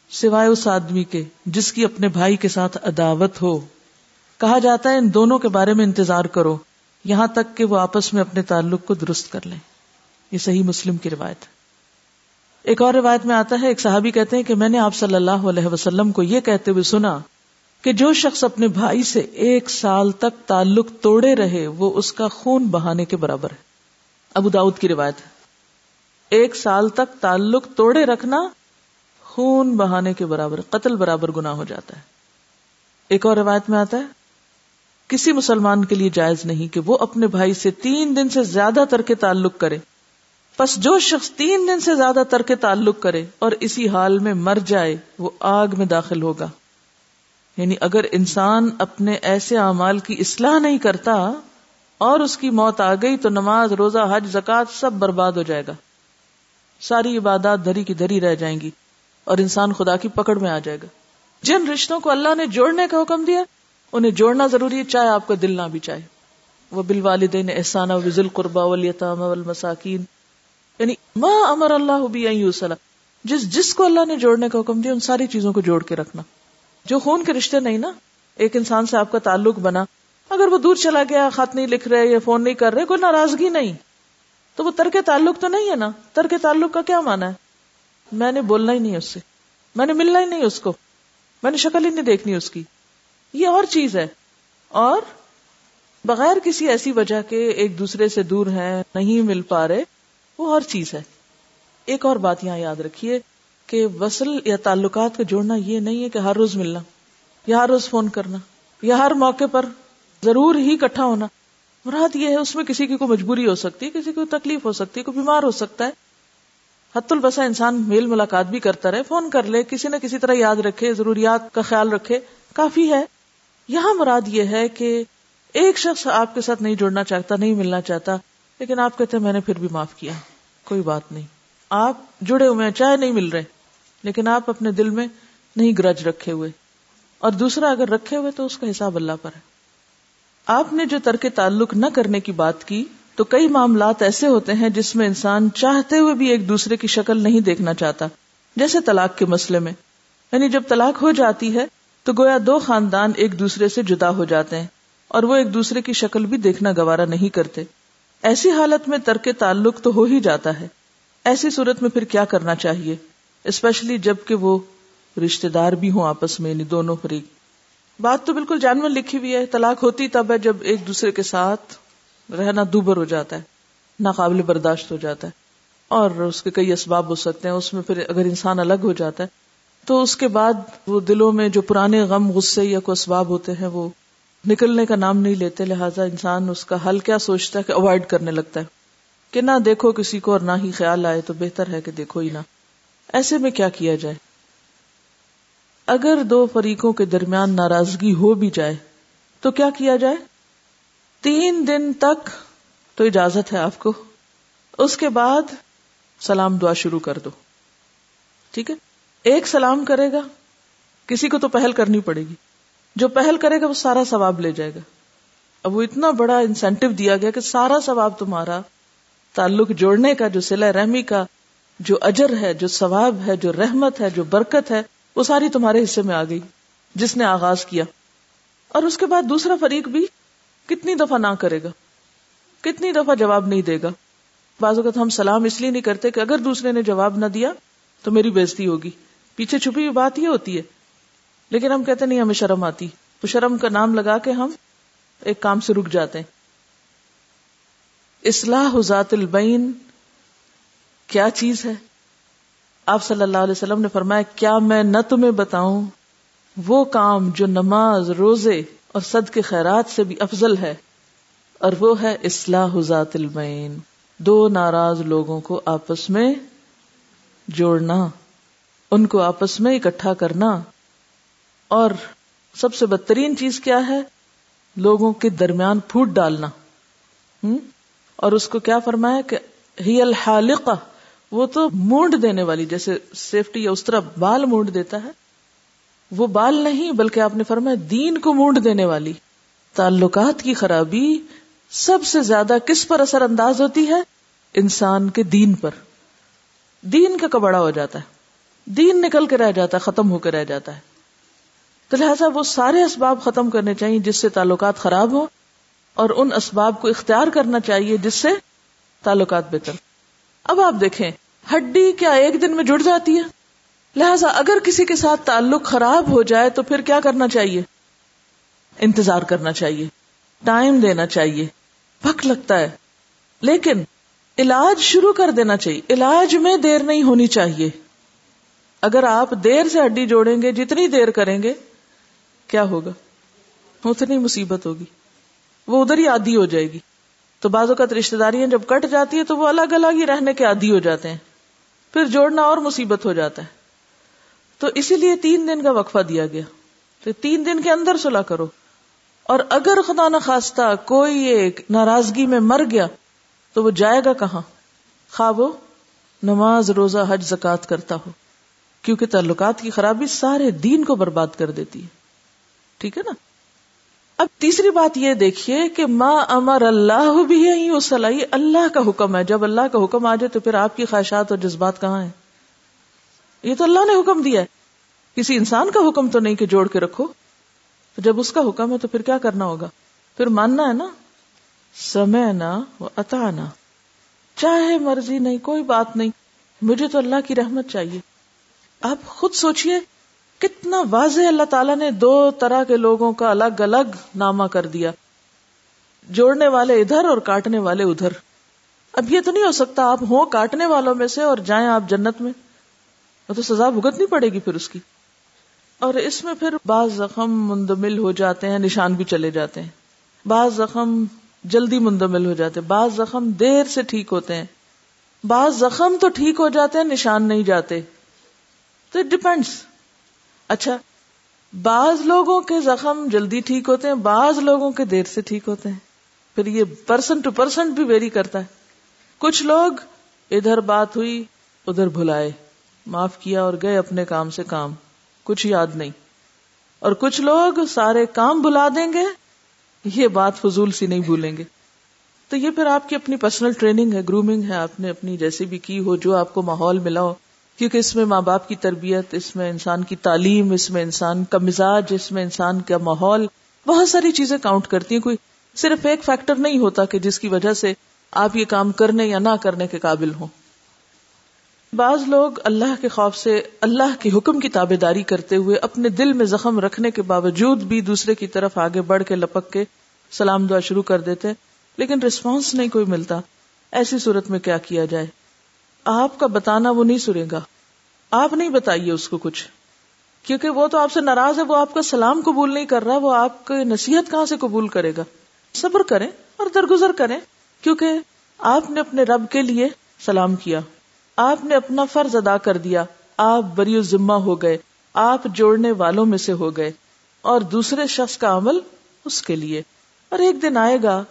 سوائے اس آدمی کے جس کی اپنے بھائی کے ساتھ عداوت ہو۔ کہا جاتا ہے ان دونوں کے بارے میں انتظار کرو۔ یہاں تک کہ وہ آپس میں اپنے تعلق کو درست کر لیں۔ یہ صحیح مسلم کی روایت ہے۔ ایک اور روایت میں آتا ہے، ایک صحابی کہتے ہیں کہ میں نے آپ صلی اللہ علیہ وسلم کو یہ کہتے ہوئے سنا کہ جو شخص اپنے بھائی سے ایک سال تک تعلق توڑے رہے، وہ اس کا خون بہانے کے برابر ہے۔ ابو داؤد کی روایت ہے۔ ایک سال تک تعلق توڑے رکھنا خون بہانے کے برابر، قتل برابر گنا ہو جاتا ہے۔ ایک اور روایت میں آتا ہے کسی مسلمان کے لیے جائز نہیں کہ وہ اپنے بھائی سے تین دن سے زیادہ تر کے تعلق کرے۔ بس جو شخص تین دن سے زیادہ تر کے تعلق کرے اور اسی حال میں مر جائے، وہ آگ میں داخل ہوگا۔ یعنی اگر انسان اپنے ایسے اعمال کی اصلاح نہیں کرتا اور اس کی موت آ گئی تو نماز، روزہ، حج زکات سب برباد ہو جائے گا۔ ساری عبادات دری کی دری رہ جائیں گی اور انسان خدا کی پکڑ میں آ جائے گا۔ جن رشتوں کو اللہ نے جوڑنے کا حکم دیا انہیں جوڑنا ضروری ہے، چاہے آپ کا دل نہ بھی چاہے۔ وہ بال والدین احسانہ وزل قربا ولیطام والمساکین۔ یعنی ما امر اللہ بھی جس جس کو اللہ نے جوڑنے کا حکم دیا، ان ساری چیزوں کو جوڑ کے رکھنا۔ جو خون کے رشتے نہیں نا، ایک انسان سے آپ کا تعلق بنا۔ اگر وہ دور چلا گیا، خط نہیں لکھ رہے یا فون نہیں کر رہے، کوئی ناراضگی نہیں۔ تو وہ ترک تعلق تو نہیں ہے نا۔ ترک تعلق کا کیا مانا ہے؟ میں نے بولنا ہی نہیں اس سے۔ میں نے ملنا ہی نہیں اس کو۔ میں نے شکل ہی نہیں دیکھنی اس کی۔ یہ اور چیز ہے۔ اور بغیر کسی ایسی وجہ کے ایک دوسرے سے دور ہیں، نہیں مل پا رہے، وہ اور چیز ہے۔ ایک اور بات یہاں یاد رکھیے کہ وصل یا تعلقات کا جوڑنا یہ نہیں ہے کہ ہر روز ملنا، یا ہر روز فون کرنا، یا ہر موقع پر ضرور ہی اکٹھا ہونا۔ مراد یہ ہے، اس میں کسی کی کوئی مجبوری ہو سکتی ہے کسی کو تکلیف ہو سکتی ہے کوئی بیمار ہو سکتا ہے۔ حت البسا انسان میل ملاقات بھی کرتا رہے، فون کر لے، کسی نہ کسی طرح یاد رکھے، ضروریات کا خیال رکھے، کافی ہے۔ یہاں مراد یہ ہے کہ ایک شخص آپ کے ساتھ نہیں جڑنا چاہتا، نہیں ملنا چاہتا، لیکن آپ کہتے ہیں میں نے پھر بھی معاف کیا، کوئی بات نہیں۔ آپ جڑے ہوئے ہیں، چاہے نہیں مل رہے، لیکن آپ اپنے دل میں نہیں گرج رکھے ہوئے۔ اور دوسرا، اگر رکھے ہوئے تو اس کا حساب اللہ پر ہے۔ آپ نے جو ترک تعلق نہ کرنے کی بات کی، تو کئی معاملات ایسے ہوتے ہیں جس میں انسان چاہتے ہوئے بھی ایک دوسرے کی شکل نہیں دیکھنا چاہتا۔ جیسے طلاق کے مسئلے میں یعنی جب طلاق ہو جاتی ہے تو گویا دو خاندان ایک دوسرے سے جدا ہو جاتے ہیں اور وہ ایک دوسرے کی شکل بھی دیکھنا گوارا نہیں کرتے۔ ایسی حالت میں ترک تعلق تو ہو ہی جاتا ہے۔ ایسی صورت میں پھر کیا کرنا چاہیے؟ اسپیشلی جبکہ وہ رشتے دار بھی ہوں آپس میں یعنی دونوں فریق بات تو بالکل جانور لکھی ہوئی ہے، طلاق ہوتی تب ہے جب ایک دوسرے کے ساتھ رہنا دوبر ہو جاتا ہے، ناقابل برداشت ہو جاتا ہے۔ اور اس کے کئی اسباب ہو سکتے ہیں، اس میں پھر اگر انسان الگ ہو جاتا ہے تو اس کے بعد وہ دلوں میں جو پرانے غم، غصے یا کوئی اسباب ہوتے ہیں، وہ نکلنے کا نام نہیں لیتے، لہٰذا انسان اس کا حل کیا سوچتا ہے کہ اوائڈ کرنے لگتا ہے کہ نہ دیکھو کسی کو اور نہ ہی خیال آئے تو بہتر ہے کہ دیکھو ہی نہ۔ ایسے میں کیا کیا جائے؟ اگر دو فریقوں کے درمیان ناراضگی ہو بھی جائے تو کیا کیا جائے؟ تین دن تک تو اجازت ہے آپ کو، اس کے بعد سلام دعا شروع کر دو۔ ٹھیک ہے؟ ایک سلام کرے گا، کسی کو تو پہل کرنی پڑے گی۔ جو پہل کرے گا، وہ سارا ثواب لے جائے گا۔ اب وہ اتنا بڑا انسینٹو دیا گیا کہ سارا ثواب تمہارا تعلق جوڑنے کا، جو سلا رحمی کا، جو اجر ہے، جو ثواب ہے، جو رحمت ہے، جو برکت ہے، وہ ساری تمہارے حصے میں آ گئی، جس نے آغاز کیا۔ اور اس کے بعد دوسرا فریق بھی کتنی دفعہ نہ کرے گا، کتنی دفعہ جواب نہیں دے گا۔ بعض اوقات ہم سلام اس لیے نہیں کرتے کہ اگر دوسرے نے جواب نہ دیا تو میری بےزتی ہوگی۔ پیچھے چھپی ہوئی بات یہ ہوتی ہے۔ لیکن ہم کہتے نہیں، ہمیں شرم آتی۔ تو شرم کا نام لگا کے ہم ایک کام سے رک جاتے ہیں۔ اصلاح ذات البین کیا چیز ہے؟ آپ صلی اللہ علیہ وسلم نے فرمایا، کیا میں نہ تمہیں بتاؤں، وہ کام جو نماز، روزے اور صد کے خیرات سے بھی افضل ہے، اور وہ ہے اصلاح ذات البین۔ دو ناراض لوگوں کو آپس میں جوڑنا۔ ان کو آپس میں اکٹھا کرنا۔ اور سب سے بدترین چیز کیا ہے؟ لوگوں کے درمیان پھوٹ ڈالنا۔ ہوں اور اس کو کیا فرمایا کہ ہی الحالقہ وہ تو مونڈ دینے والی، جیسے سیفٹی یا اس طرح بال مونڈ دیتا ہے۔ وہ بال نہیں، بلکہ آپ نے فرمایا دین کو مونڈ دینے والی۔ تعلقات کی خرابی سب سے زیادہ کس پر اثر انداز ہوتی ہے؟ انسان کے دین پر۔ دین کا کبڑا ہو جاتا ہے۔ دین نکل کے رہ جاتا ہے، ختم ہو کے رہ جاتا ہے۔ تو لہٰذا وہ سارے اسباب ختم کرنے چاہیے جس سے تعلقات خراب ہو اور ان اسباب کو اختیار کرنا چاہیے جس سے تعلقات بہتر۔ اب آپ دیکھیں، ہڈی کیا ایک دن میں جڑ جاتی ہے؟ لہذا اگر کسی کے ساتھ تعلق خراب ہو جائے تو پھر کیا کرنا چاہیے؟ انتظار کرنا چاہیے، ٹائم دینا چاہیے، وقت لگتا ہے۔ لیکن علاج شروع کر دینا چاہیے، علاج میں دیر نہیں ہونی چاہیے۔ اگر آپ دیر سے ہڈی جوڑیں گے، جتنی دیر کریں گے، کیا ہوگا؟ اتنی مصیبت ہوگی۔ وہ ادھر ہی آدھی ہو جائے گی۔ تو بعض اوقات رشتے داریاں جب کٹ جاتی ہے تو وہ الگ الگ ہی رہنے کے عادی ہو جاتے ہیں۔ پھر جوڑنا اور مصیبت ہو جاتا ہے۔ تو اسی لیے تین دن کا وقفہ دیا گیا۔ تو تین دن کے اندر سلا کرو۔ اور اگر خدا نخواستہ کوئی ایک ناراضگی میں مر گیا، تو وہ جائے گا کہاں؟ خواب وہ نماز، روزہ، حج زکات کرتا ہو۔ کیونکہ تعلقات کی خرابی سارے دین کو برباد کر دیتی ہے۔ ٹھیک ہے نا؟ اب تیسری بات یہ دیکھیے کہ ما امر اللہ بھی صلاحی اللہ کا حکم ہے۔ جب اللہ کا حکم آ جائے تو پھر آپ کی خواہشات اور جذبات کہاں ہیں؟ یہ تو اللہ نے حکم دیا ہے۔ کسی انسان کا حکم تو نہیں کہ جوڑ کے رکھو۔ تو جب اس کا حکم ہے تو پھر کیا کرنا ہوگا؟ پھر ماننا ہے نا؟ سمے نا اتانا چاہے مرضی نہیں، کوئی بات نہیں۔ مجھے تو اللہ کی رحمت چاہیے۔ آپ خود سوچئے کتنا واضح اللہ تعالیٰ نے دو طرح کے لوگوں کا الگ الگ نامہ کر دیا۔ جوڑنے والے ادھر اور کاٹنے والے ادھر۔ اب یہ تو نہیں ہو سکتا آپ ہوں کاٹنے والوں میں سے اور جائیں آپ جنت میں۔ تو سزا بھگتنی پڑے گی پھر اس کی۔ اور اس میں پھر بعض زخم مندمل ہو جاتے ہیں، نشان بھی چلے جاتے ہیں۔ بعض زخم جلدی مندمل ہو جاتے بعض زخم دیر سے ٹھیک ہوتے ہیں۔ بعض زخم تو ٹھیک ہو جاتے ہیں، نشان نہیں جاتے۔ تو اٹ ڈپینڈس اچھا بعض لوگوں کے زخم جلدی ٹھیک ہوتے ہیں، بعض لوگوں کے دیر سے ٹھیک ہوتے ہیں۔ پھر یہ پرسن ٹو پرسن بھی ویری کرتا ہے۔ کچھ لوگ ادھر بات ہوئی، ادھر بھلائے، معاف کیا اور گئے اپنے کام سے کام، کچھ یاد نہیں۔ اور کچھ لوگ سارے کام بلا دیں گے، یہ بات فضول سی نہیں بھولیں گے۔ تو یہ پھر آپ کی اپنی پرسنل ٹریننگ ہے گرومنگ ہے، آپ نے اپنی جیسی بھی کی ہو، جو آپ کو ماحول ملا ہو۔ کیونکہ اس میں ماں باپ کی تربیت، اس میں انسان کی تعلیم، اس میں انسان کا مزاج، اس میں انسان کا ماحول، بہت ساری چیزیں کاؤنٹ کرتی ہیں۔ کوئی صرف ایک فیکٹر نہیں ہوتا کہ جس کی وجہ سے آپ یہ کام کرنے یا نہ کرنے کے قابل ہوں۔ بعض لوگ اللہ کے خوف سے اللہ کے حکم کی تابے داری کرتے ہوئے اپنے دل میں زخم رکھنے کے باوجود بھی دوسرے کی طرف آگے بڑھ کے لپک کے سلام دعا شروع کر دیتے لیکن ریسپانس نہیں کوئی ملتا۔ ایسی صورت میں کیا کیا جائے؟ آپ کا بتانا وہ نہیں سنے گا۔ آپ نہیں بتائیے اس کو کچھ۔ کیونکہ وہ تو آپ سے ناراض ہے، وہ آپ کا سلام قبول نہیں کر رہا، وہ آپ کی نصیحت کہاں سے قبول کرے گا؟ صبر کریں اور درگزر کریں، کیونکہ آپ نے اپنے رب کے لیے سلام کیا۔ آپ نے اپنا فرض ادا کر دیا۔ آپ بری ذمہ ہو گئے۔ آپ جوڑنے والوں میں سے ہو گئے۔ اور دوسرے شخص کا عمل اس کے لیے۔ اور ایک دن آئے گا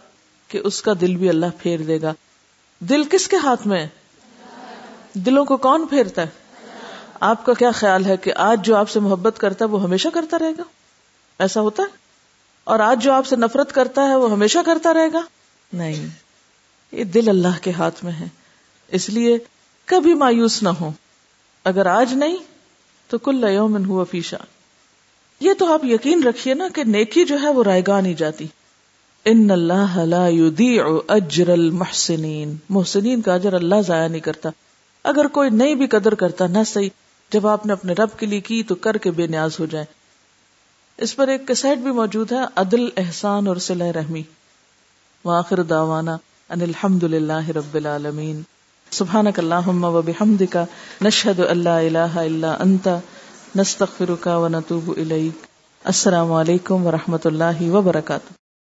کہ اس کا دل بھی اللہ پھیر دے گا۔ دل کس کے ہاتھ میں دلوں کو کون پھیرتا ہے؟ آپ کا کیا خیال ہے کہ آج جو آپ سے محبت کرتا ہے وہ ہمیشہ کرتا رہے گا؟ ایسا ہوتا ہے؟ اور آج جو آپ سے نفرت کرتا ہے وہ ہمیشہ کرتا رہے گا؟ نہیں، یہ دل اللہ کے ہاتھ میں ہے، اس لیے کبھی مایوس نہ ہو اگر آج نہیں، تو کل یومن ہوا فیشا یہ تو آپ یقین رکھیے نا کہ نیکی جو ہے وہ رائے گاہ نہیں جاتی۔ ان اللہ لا يضيع اجر المحسنین۔ محسنین کا اجر اللہ ضائع نہیں کرتا۔ اگر کوئی نہیں بھی قدر کرتا نہ صحیح، جب آپ نے اپنے رب کے لیے کی تو کر کے بے نیاز ہو جائے اس پر ایک کیسٹ بھی موجود ہے، عدل، احسان اور صلح رحمی۔ واخر دعوانا ان الحمد للہ رب العالمین۔ سبحانك اللهم وبحمدك نشهد ان لا اله الا انت نستغفرك ونتوب اليك السلام علیکم ورحمۃ اللہ وبرکاتہ۔